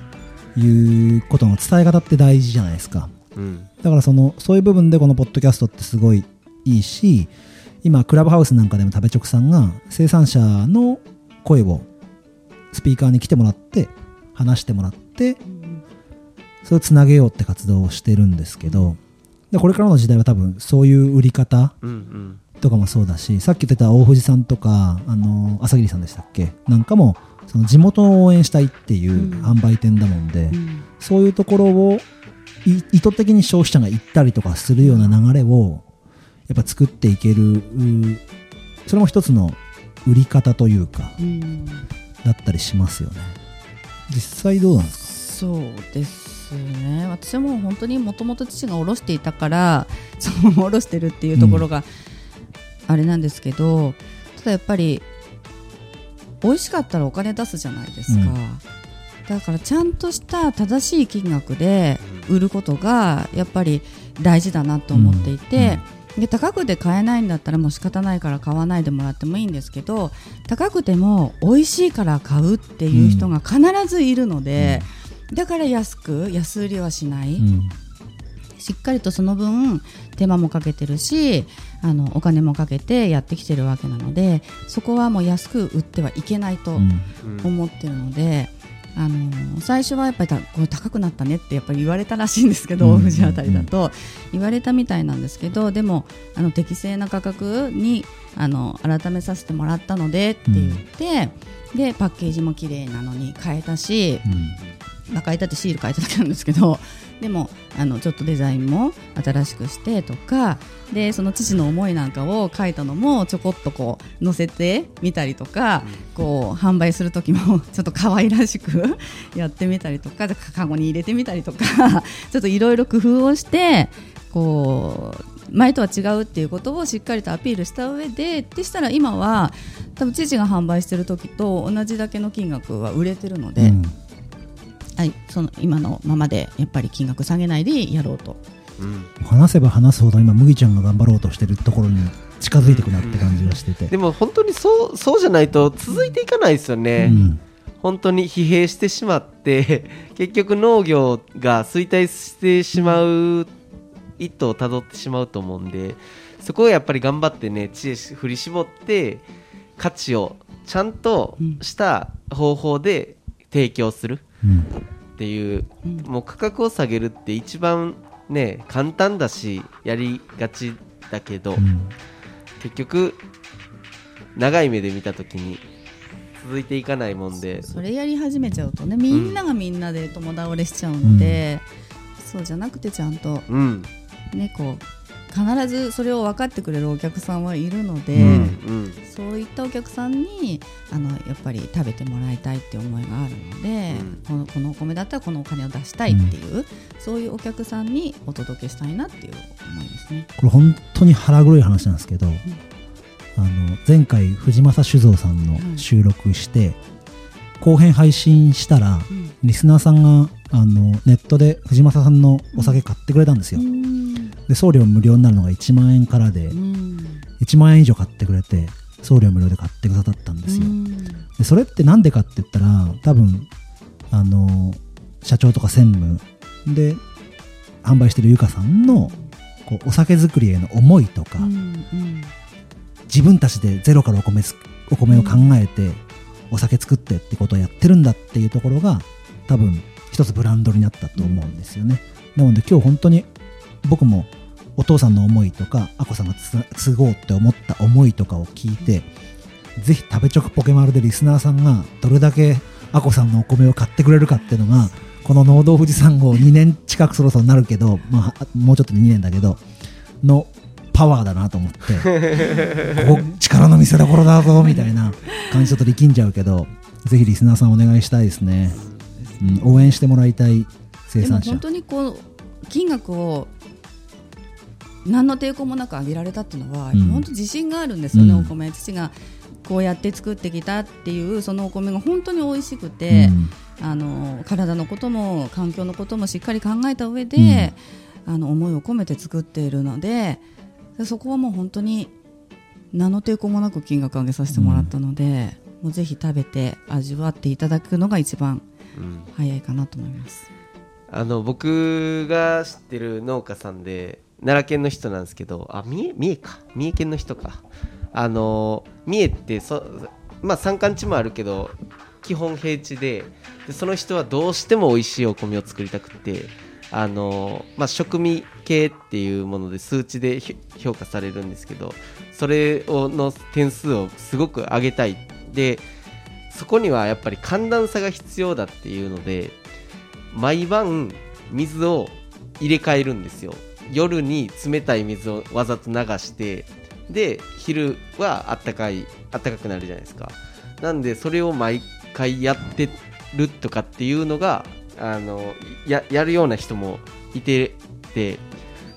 いうことの伝え方って大事じゃないですか。うん。だからそのそういう部分でこのポッドキャストってすごいいいし今クラブハウスなんかでも食べチョクさんが生産者の声をスピーカーに来てもらって話してもらってそれをつなげようって活動をしてるんですけどでこれからの時代は多分そういう売り方とかもそうだしさっき言ってた大藤さんとかあの朝霧さんでしたっけ？なんかもその地元を応援したいっていううん。販売店だもんで、うん。そういうところをい意図的に消費者が行ったりとかするような流れをやっぱ作っていけるうそれも一つの売り方というかうん。だったりしますよね。実際どうなんですそうですね。私はもう本当にもともと父がおろしていたから そうおろしてるっていうところがあれなんですけど、ただやっぱり美味しかったらお金出すじゃないですか、うん。だからちゃんとした正しい金額で売ることがやっぱり大事だなと思っていて、で高くで買えないんだったらもう仕方ないから買わないでもらってもいいんですけど高くても美味しいから買うっていう人が必ずいるので、だから安く安売りはしない、か、うん。しっかりとその分手間もかけてるしあのお金もかけてやってきてるわけなのでそこはもう安く売ってはいけないとうん。うん。思ってるので。あの最初はやっぱりたこれ高くなったねってやっぱり言われたらしいんですけど、うん大藤あたりだと。言われたみたいなんですけどでもあの適正な価格にあの改めさせてもらったのでって言って、でパッケージも綺麗なのに変えたし、まあ、変えたってシール変えただけなんですけどでもあのちょっとデザインも新しくしてとかでその父の思いなんかを書いたのもちょこっとこう載せてみたりとか、こう販売する時も ちょっと可愛らしく やってみたりとかカゴに入れてみたりとか ちょっといろいろ工夫をしてこう前とは違うっていうことをしっかりとアピールした上ででしたら今は多分父が販売してる時と同じだけの金額は売れてるので。うんはい、その今のままでやっぱり金額下げないでやろうと。うん。話せば話すほど今麦ちゃんが頑張ろうとしてるところに近づいてくなって感じがしてて、でも本当にそうそうじゃないと続いていかないですよね、うん。本当に疲弊してしまって 結局農業が衰退してしまう一途をたどってしまうと思うんでそこをやっぱり頑張ってね知恵振り絞って価値をちゃんとした方法で提供する。うんっていう、うんもう価格を下げるって一番ね簡単だしやりがちだけど、うん。結局長い目で見た時に続いていかないもんで。それやり始めちゃうとねみんながみんなで友倒れしちゃうので、そうじゃなくてちゃんとうん。ねこう必ずそれを分かってくれるお客さんはいるので、うん。うんそういったお客さんにあのやっぱり食べてもらいたいって思いがあるので、うん。このこのお米だったらこのお金を出したいっていう、そういうお客さんにお届けしたいなっていう思いですね。これ本当に腹黒い話なんですけど、あの前回藤正酒造さんの収録して、後編配信したらうん。リスナーさんがあのネットで藤正さんのお酒買ってくれたんですよ、で送料無料になるのが1万円からで、うん。1万円以上買ってくれて送料無料で買ってくださったんですよ、うん。でそれってなんでかって言ったら多分あの社長とか専務で販売してるゆかさんのこうお酒作りへの思いとか、うん自分たちでゼロからお米つお米を考えて、お酒作ってってことをやってるんだっていうところが多分一つブランドになったと思うんですよね、なので今日本当に僕もお父さんの思いとかあこさんがつ継ごうって思った思いとかを聞いてぜひ食べチョクポケマルでリスナーさんがどれだけあこさんのお米を買ってくれるかっていうのがこの農道富士山号2年近くそろそろなるけど、まあ、もうちょっとで2年だけどのパワーだなと思って ここ力の見せ所だぞみたいな感じちょっと力んじゃうけどぜひリスナーさんお願いしたいですね、うん、応援してもらいたい生産者。でも本当にこう金額を何の抵抗もなく上げられたっていうのは、うん。本当自信があるんですよね、うん。お米。父がこうやって作ってきたっていうそのお米が本当に美味しくて、あの体のことも環境のこともしっかり考えた上で、あの思いを込めて作っているのでそこはもう本当に何の抵抗もなく金額上げさせてもらったので、もうぜひ食べて味わっていただくのが一番うん。早いかなと思います。あの僕が知ってる農家さんで奈良県の人なんですけどあ三重三重か。三重県の人か。あの三重ってそまあ山間地もあるけど基本平地ででその人はどうしても美味しいお米を作りたくてあの、まあ、食味系っていうもので数値で評価されるんですけどそれをの点数をすごく上げたい。でそこにはやっぱり寒暖差が必要だっていうので毎晩水を入れ替えるんですよ。夜に冷たい水をわざと流してで昼はあったかいあったかくなるじゃないですか。なんでそれを毎回やってるとかっていうのがあのややるような人もいてて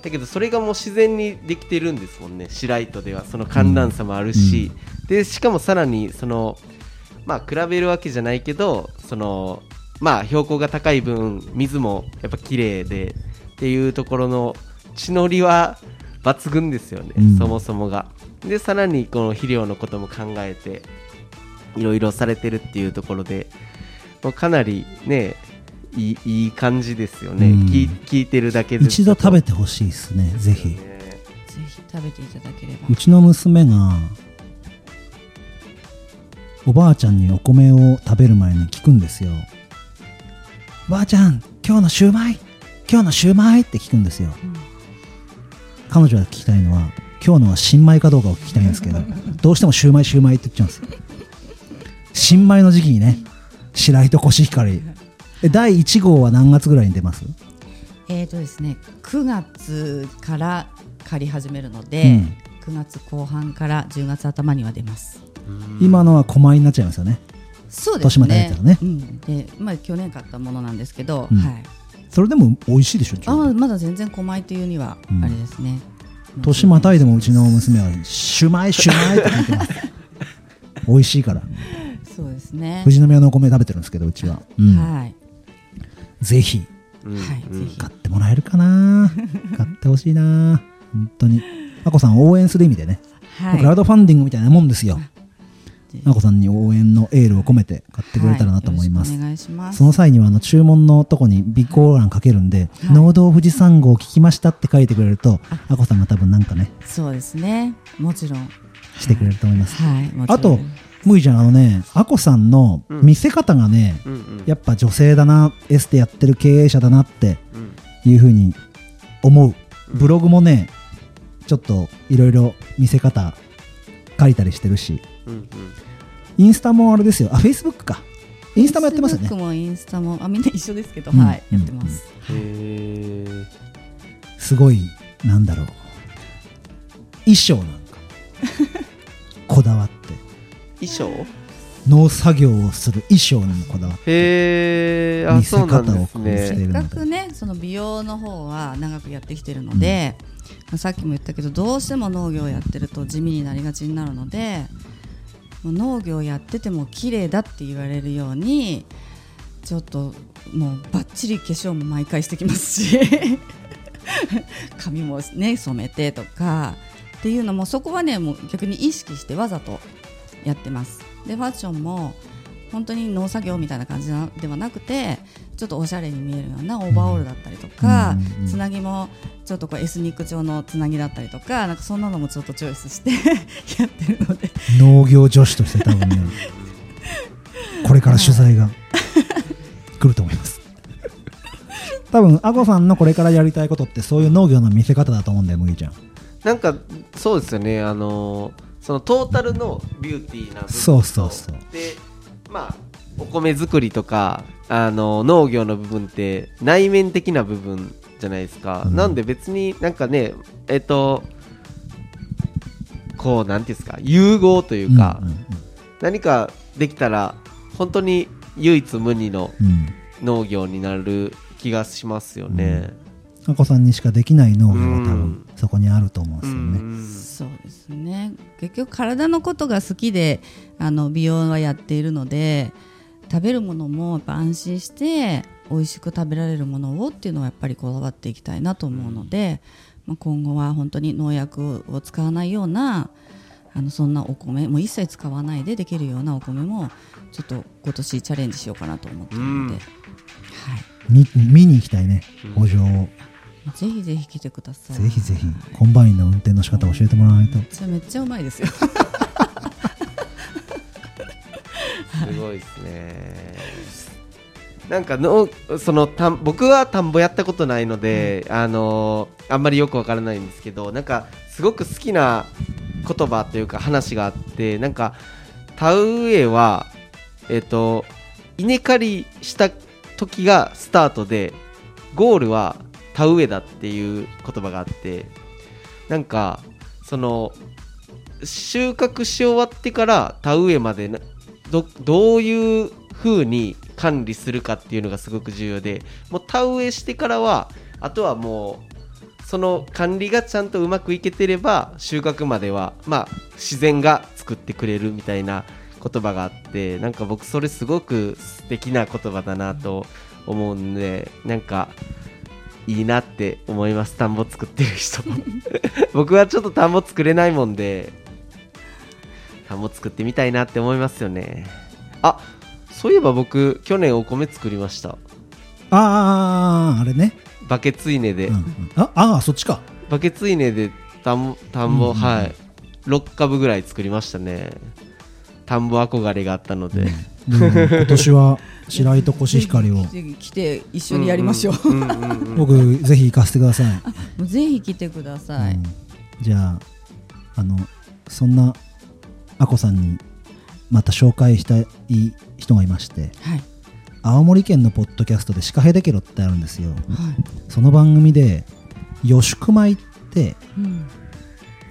だけどそれがもう自然にできてるんですもんね。白糸ではその寒暖差もあるし、でしかもさらにそのまあ比べるわけじゃないけどそのまあ標高が高い分水もやっぱ綺麗でっていうところの地の利は抜群ですよね、うん。そもそもが。でさらにこの肥料のことも考えていろいろされてるっていうところでもうかなりねいいいい感じですよね、うん。聞い聞いてるだけで一度食べてほしいですね。ぜひ。ねぜひ食べていただければ。うちの娘がおばあちゃんにお米を食べる前に聞くんですよ「ばあちゃん今日のシューマイ今日のシューマイ」って聞くんですよ、彼女が聞きたいのは今日のは新米かどうかを聞きたいんですけどどうしてもシューマイシューマイって言っちゃうんですよ。新米の時期にね白糸コシヒカリ。え第1号は何月ぐらいに出ます、えーとですね、9月から借り始めるのうで、ん、9月後半から10月頭には出ます。今のは狛になっちゃいますよね。そうです年までやっね。たらね。うん、で、まあ去年買ったものなんですけど、うん。はい。それでも美味しいでしょあーまだ全然狛っていうにはうん。あれですね。年またいでもうちの娘は「シュマイ シュマイ」って聞いてます。美味しいから。そうですね。富士宮のお米食べてるんですけどうちは、うん。はい。ぜひ。うんはい買ってもらえるかな。買ってほしいな。本当に。あこさんを応援する意味でね、はい。クラウドファンディングみたいなもんですよぜひあこさんに応援のエールを込めて買ってくれたらなと思います、はいします。その際にはあの注文のとこに備考欄書けるんで「はい。農道富士山号聞きました」って書いてくれるとあこさんが多分なんかねそうですね。もちろん。してくれると思います。はい。あとむいちゃんあのねあこさんの見せ方がね、うんうん。やっぱ女性だなエステやってる経営者だなってうん。いうふうに思う。ブログもねちょっといろいろ見せ方書いたりしてるしうんうん。インスタもあれですよ。あフェイスブックか。インスタもやってますよね。Facebook もインスタもあみんな一緒ですけど、うんはい、うん。やってます。へー。すごいなんだろう。衣装なんか。こだわって。衣装？農作業をする衣装にもこだわって。へえあ見せそうなんで方をすね。工夫しているせっかくねその美容の方は長くやってきてるので、まあさっきも言ったけどどうしても農業をやってると地味になりがちになるので農業やってても綺麗だって言われるようにちょっともうバッチリ化粧も毎回してきますし 髪もね染めてとかっていうのもそこはねもう逆に意識してわざとやってます。でファッションも本当に農作業みたいな感じなではなくてちょっとおしゃれに見えるようなオーバーオールだったりとか、うんうんうん。つなぎもちょっとこうエスニック調のつなぎだったりとかなんかそんなのもちょっとチョイスして やってるので 農業女子として多分ねこれから取材が来ると思います。多分あこさんのこれからやりたいことってそういう農業の見せ方だと思うんだよ麦ちゃん。なんかそうですよね。あのーそのトータルのビューティーな部分とそうそうそう。でまあお米作りとかあの農業の部分って内面的な部分じゃないですか、うん。なんで別になんかねえっとこうなんていうんですか融合というか、うんうん何かできたら本当に唯一無二のうん。うん農業になる気がしますよね。あこさんにしかできない農業が多うん。分そこにあると思うんでうすよね。ん。そうですね。結局体のことが好きであの美容はやっているので食べるものもやっぱ安心して美味しく食べられるものをっていうのはやっぱりこだわっていきたいなと思うので、まあ、今後は本当に農薬を使わないようなあのそんなお米もう一切使わないでできるようなお米もちょっと今年チャレンジしようかなと思っているので、うん。はい、見見に行きたいね補助を。ぜひぜひ来てください。ぜひぜひコンバインの運転の仕方を教えてもらわないと。めっちゃめっちゃうまいですよ。すごいですね。なんかのそのたん僕は田んぼやったことないので、あのーあんまりよくわからないんですけどなんかすごく好きな言葉というか話があってなんか田植えはえっ、と稲刈りした時がスタートでゴールは田植えだっていう言葉があってなんかその収穫し終わってから田植えまでなどどういう風に管理するかっていうのがすごく重要でもう田植えしてからはあとはもうその管理がちゃんとうまくいけてれば収穫まではまあ自然が作ってくれるみたいな言葉があってなんか僕それすごく素敵な言葉だなと思うんでなんかいいなって思います。田んぼ作ってる人 僕はちょっと田んぼ作れないもんで田んぼ作ってみたいなって思いますよね。あそういえば僕去年お米作りました。あああれね、バケツ稲で、うんうん。ああーそっちか。バケツ稲で田んぼ田んぼ、うんうんうん。はい。6株ぐらい作りましたね。田んぼ憧れがあったので、でも今年は白糸コシヒカリを。ぜひ来て一緒にやりましょう。うんうんうんうん 僕ぜひ行かせてください、も うぜひ来てください。うん。じゃああのそんなあこさんにまた紹介したい人がいましてはい。青森県のポッドキャストで「シカヘデケロ」ってあるんですよはい。その番組で予宿米ってうん。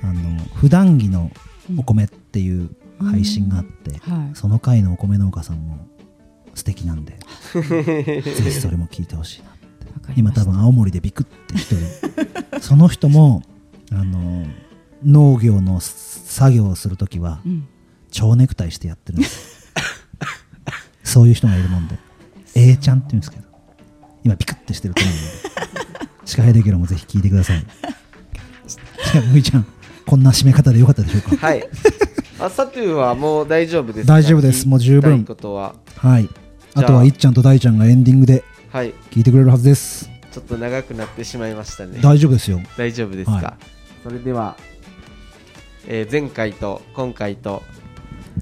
あの普段着のお米っていう配信があって、はい。その回のお米農家さんも素敵なんで ぜひそれも聞いてほしいなわかりました今多分青森でビクって一人 その人もあの農業の作業をするときはうん。蝶ネクタイしてやってるんですそういう人がいるもんで。A ちゃんって言うんですけど。今ピクってしてると思うんで。シカヘデケロもぜひ聞いてください。じゃあむいちゃんこんな締め方でよかったでしょうか？はい。あサトゥーはもう大丈夫ですか？大丈夫です。もう十分。ことは。はい。あとはいっちゃんと大ちゃんがエンディングではい。聞いてくれるはずです。ちょっと長くなってしまいましたね。大丈夫ですよ。大丈夫ですか、はそれでは、えー前回と今回と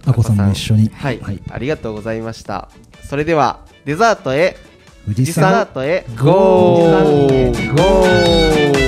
あこさんも一緒に。はい、はい。ありがとうございました。それではデザートへ富士デザー山トへゴー。ゴー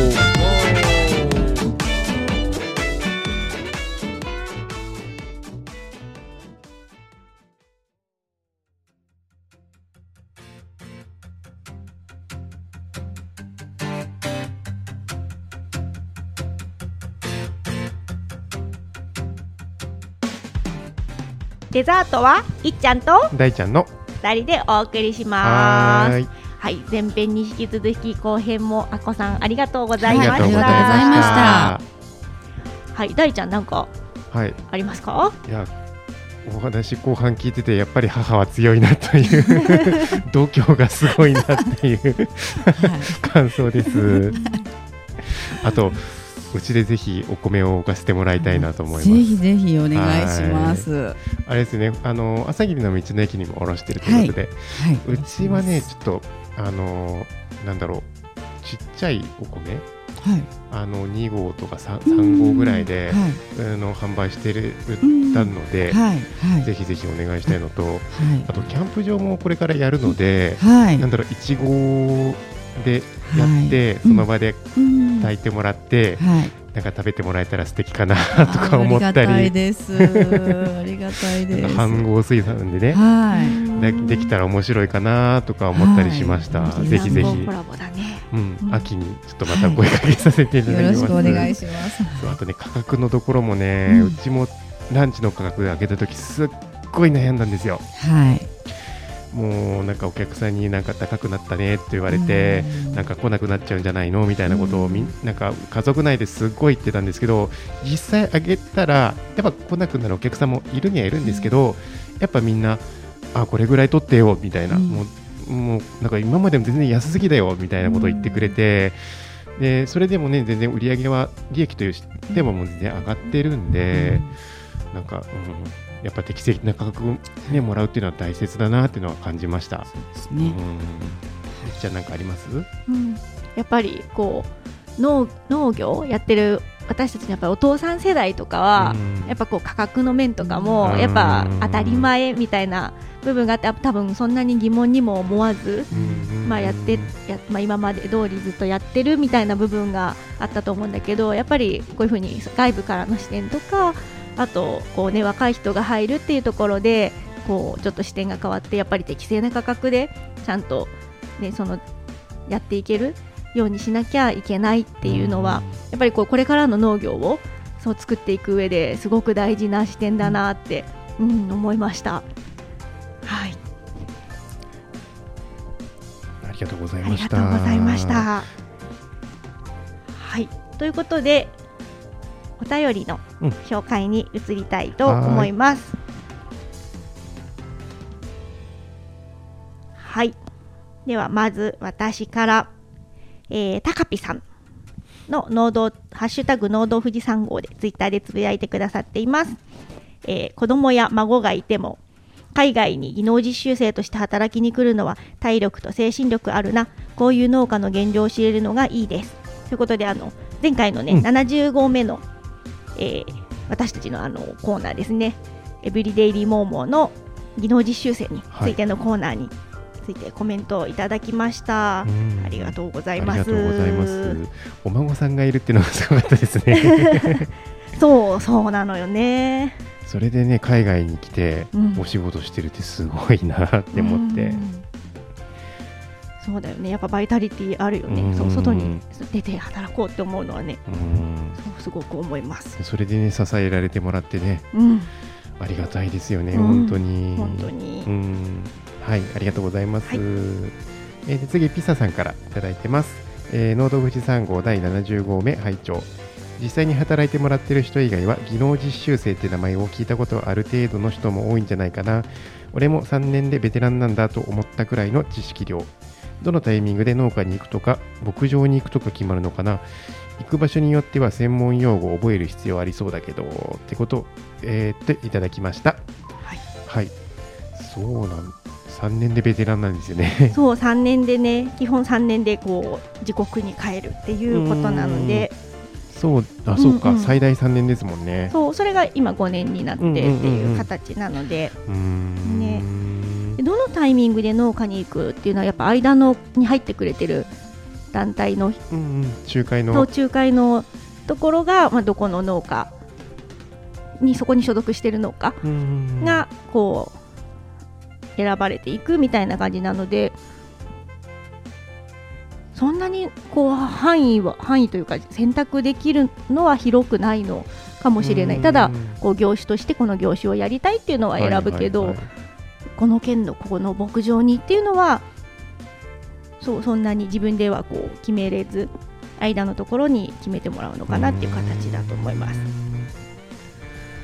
デザートはいっちゃんと大ちゃんの二人でお送りします。はーい。はい前編に引き続き後編もあこさんありがとうございあました。ありがとうございました。たはい大ちゃんなんかはい。ありますか？いやお話後半聞いててやっぱり母は強いなという 度胸がすごいなっていう感想です。あとうちでぜひお米を置かせてもらいたいなと思います。ぜひぜひお願いします。はあれですね、あの朝霧の道の駅にも卸してるということで、い。うちはねちょっとあのなんだろうちっちゃいお米はい。あの2号とか 3, 3号ぐらいで、はい。あの販売してるうんたので、はい。はい。ぜひぜひお願いしたいのと、はいあとキャンプ場もこれからやるので、はい。なんだろう、いちごでやって、はいその場でうん炊いてもらって、はい。なんか食べてもらえたら素敵かなとか思ったありがたいり、です。ありがたいです。飯合水産でね、はい。でできたら面白いかなとか思ったりしました。はいぜひぜひ、コラボだねうんうん秋にちょっとまた声かけさせていただきます。よろしくお願いします。あとね価格のところもね、ううんちもランチの価格上げた時すっごい悩んだんですよ。はい。もうなんかお客さんになんか高くなったねって言われて、うん。なんか来なくなっちゃうんじゃないのみたいなことをみん。なんか家族内ですっごい言ってたんですけど実際あげたらやっぱ来なくなるお客さんもいるにはいるんですけどやっぱみんなあこれぐらい取ってよみたいな、うん。もうもうなんか今までも全然安すぎだよみたいなことを言ってくれて、でそれでもね全然売り上げは利益としてももう全然上がってるんで、なんか、うん、やっぱ適正な価格を、ね、もらうっていうのは大切だなっていうのは感じました。うん、ですね。じゃあなんかあります？うんやっぱりこう農農業やってる私たちのやっぱりお父さん世代とかは、うんやっぱこう価格の面とかもうんやっぱ当たり前みたいな部分があって多分そんなに疑問にも思わず、うんまあ、やってや、まあ、今まで通りずっとやってるみたいな部分があったと思うんだけどやっぱりこういうふうに外部からの視点とかあとこう、ね、若い人が入るっていうところでこうちょっと視点が変わってやっぱり適正な価格でちゃんと、ね、そのやっていけるようにしなきゃいけないっていうのは、やっぱりこうこれからの農業をそう作っていく上ですごく大事な視点だなって、うん、思いました。はい、ありがとうございありがました。とうございまし。た。はい、ということでお便りのうん。紹介に移りたいと思います。はい、ではまず私から、えー、たかぴさんの農道ハッシュタグ農道富士山号でツイッターでつぶやいてくださっています。えー子供や孫がいても海外に技能実習生として働きに来るのは体力と精神力あるな。こういう農家の現状を知れるのがいいです。ということであの前回のね、うん。70号目の、えー私たちのあのコーナーですね。エブリデイリーモーモーの技能実習生についてのコーナーについてコメントをいただきました、うん。ありがとうございます。お孫さんがいるっていうのがすごかったですね。そうそうなのよね。それでね海外に来てうん。お仕事してるってすごいなって思って。う。んそうだよね。やっぱバイタリティあるよね、うん。そう外に出て働こうって思うのはね。うん。そうすごく思います。それでね支えられてもらってね。うん。ありがたいですよね、うん。本当に。本当に。うん。はい、ありがとうございます。はい。えーで次、ピサさんからいただいてます。えー、農道富士山号第70号目拝聴。実際に働いてもらってる人以外は技能実習生って名前を聞いたことある程度の人も多いんじゃないかな。俺も3年でベテランなんだと思ったくらいの知識量どのタイミングで農家に行くとか牧場に行くとか決まるのかな。行く場所によっては専門用語を覚える必要ありそうだけどってこと、えー、っていただきました。はい。はい。そうなん3年でベテランなんですよね。そう3年でね基本3年でこう自国に帰るっていうことなので。そうあそうか、うんうん。最大3年ですもんね。そうそれが今5年になってってうんうんうんうん。いう形なので。うーん。でどのタイミングで農家に行くっていうのはやっぱ間のに入ってくれてる団体のうんうん仲介の。の仲介のところが、まあ、どこの農家にそこに所属してる農家うんがこう選ばれていくみたいな感じなのでそんなにこう範囲は範囲というか選択できるのは広くないのかもしれない。ただこう業種としてこの業種をやりたいっていうのは選ぶけど、はいはいはいこの県のここの牧場にっていうのはそうそんなに自分ではこう決めれず間のところに決めてもらうのかなっていう形だと思います。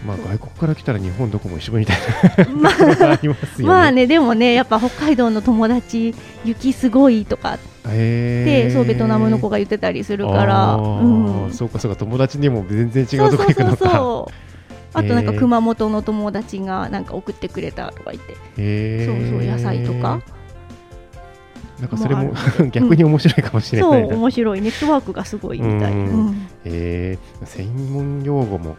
まあ外国から来たら日本どこも一緒みたいまな。の があ。り まあねでもねやっぱ北海道の友達雪すごいとかってそうベトナムの子が言ってたりするから、うん、そうかそうか友達にも全然違そううとこ行くのそうそうか。そうあとなんか熊本の友達がなんか送ってくれたとか言って。そうそう野菜とか。なんかそれも 逆に面白いかもしれそうないな。面白い。ネットワークがすごいみたい、うん。うん。えー専門用語も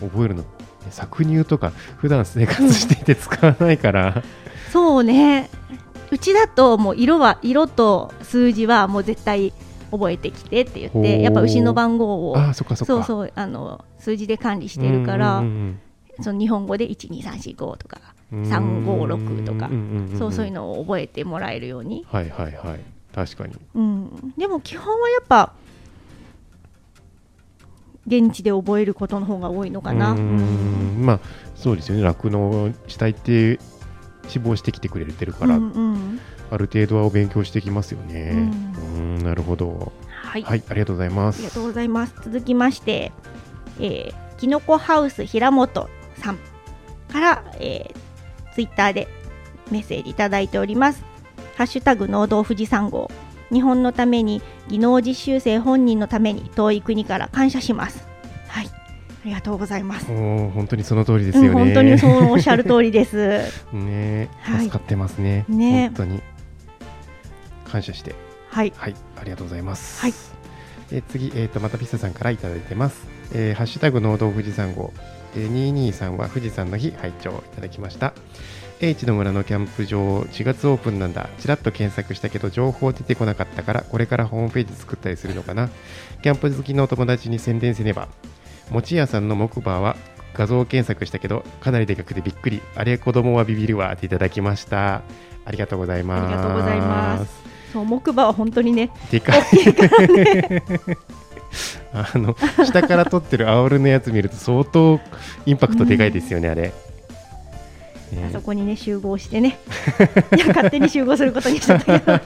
覚えるの。搾乳とか普段生活していて使わないから、そうね。うちだともう色は色と数字はもう絶対覚えてきてって言ってやっぱ牛の番号をそっかそっか。そうそうあの数字で管理してるから、うんその日本語で12345とかうんうん356とかんんんんそうそういうのを覚えてもらえるように、はいはいはい。確かに。うん、でも基本はやっぱ現地で覚えることの方が多いのかな。うーん。まあそうですよね。酪農したいって志望してきてくれてるから、うんうんある程度はお勉強してきますよねううんなるほどはい、はいありがとうございますありがとうございます。続きまして、えー、きのこハウス平本さんから、えー、ツイッターでメッセージいただいております。ハッシュタグ農道富士山号。日本のために技能実習生本人のために遠い国から感謝します。はい、ありがとうございます。本当にその通りですうん、よね、本当にそうおっしゃる通りです。ねはい助かってますねね本当に感謝して。はい、はい。ありがとうございます。はい。えー次、えー、とまたピッサさんからいただいてます、えーハッシュタグ農道富士山号、えー、223は富士山の日拝聴いただきました。H の村のキャンプ場4月オープンなんだ。ちらっと検索したけど情報出てこなかったからこれからホームページ作ったりするのかな。キャンプ好きのお友達に宣伝せねば。餅屋さんの木馬は画像検索したけどかなりでかくてびっくり。あれ子供はビビるわっていただきました。ありがとうございます。ありがとうございますそう木馬は本当にね、でかい。あの下から撮ってるアオルのやつ見ると相当インパクトでかいですよね、あれ、ね。あそこにね集合してね、いや勝手に集合することにしたけど、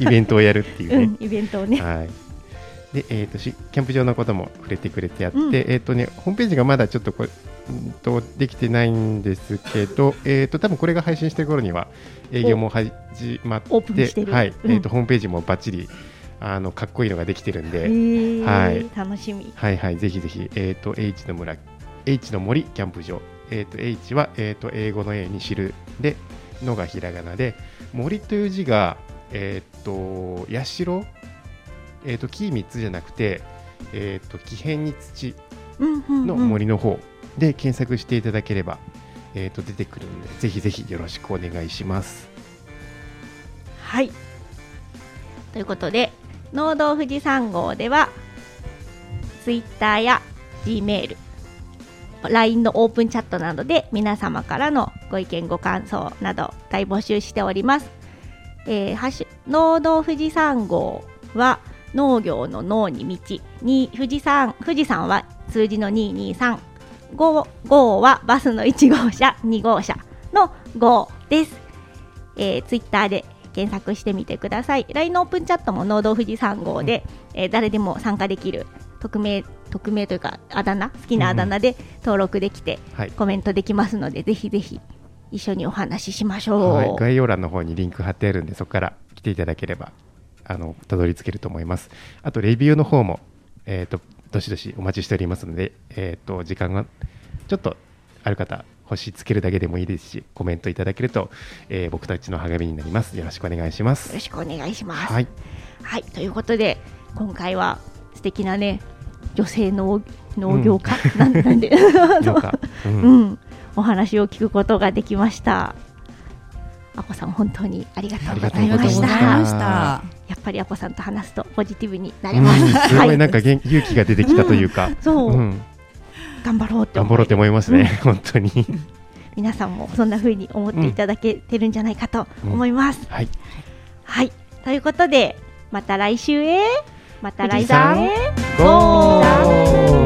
イベントをやるっていうね、うん、イベントをね。はいでえー、としキャンプ場のことも触れてくれてやって、うん。えーとね、ホームページがまだちょっとこれうんとできてないんですけど、えー、と多分これが配信してる頃には営業も始まってはいうん。えー、とホームページもバッチリあのかっこいいのができてるんで、はい。楽しみ。はいはい、ぜひぜひ、えっ、と、H の村、H の森キャンプ場、えっ、と、H は、えっ、と、英語の A に知るで、のがひらがなで、森という字が、えっ、と、社、えっ、と、木3つじゃなくて、えっ、と、木片に土の森の方で検索していただければ、えっ、と、出てくるので、ぜひぜひよろしくお願いします。はい。ということで、農道富士山号では、ツイッターや G メール、LINE のオープンチャットなどで皆様からのご意見ご感想など大募集しております。えー、ハッシュ農道富士山号は農業の農に道に富士山富士山は数字の223 5, 5はバスの1号車2号車の5です。えー、ツイッターで検索してみてください。LINE のオープンチャットも農道富士山号で、えー誰でも参加できる匿名匿名というかあだ名好きなあだ名で登録できてはい。コメントできますので、ぜひぜひ一緒にお話ししましょう。はい、概要欄の方にリンク貼ってあるんで、そこから来ていただければ、あの、たどり着けると思います。あと、レビューの方も、えっ、と、どしどしお待ちしておりますので、えっ、と、時間がちょっとある方、星つけるだけでもいいですし、コメントいただけると、えー僕たちの励みになります。よろしくお願いしますよろ。しくお願いします。はい。はい、ということで今回は素敵なね女性農農業家、なんなんでなんか、う、うんん、お話を聞くことができました。あこさん本当にありがとうございました。やっぱりあこさんと話すとポジティブになれうんます。すごい。なんかは元 勇気が出てきたというか、そう、うん、頑張ろうって思頑張ろうと思いますね、本当に。皆さんもそんな風に思っていただけてるんじゃないかと思います。はい。はい、ということでまた来週へ。また来富士山山へゴー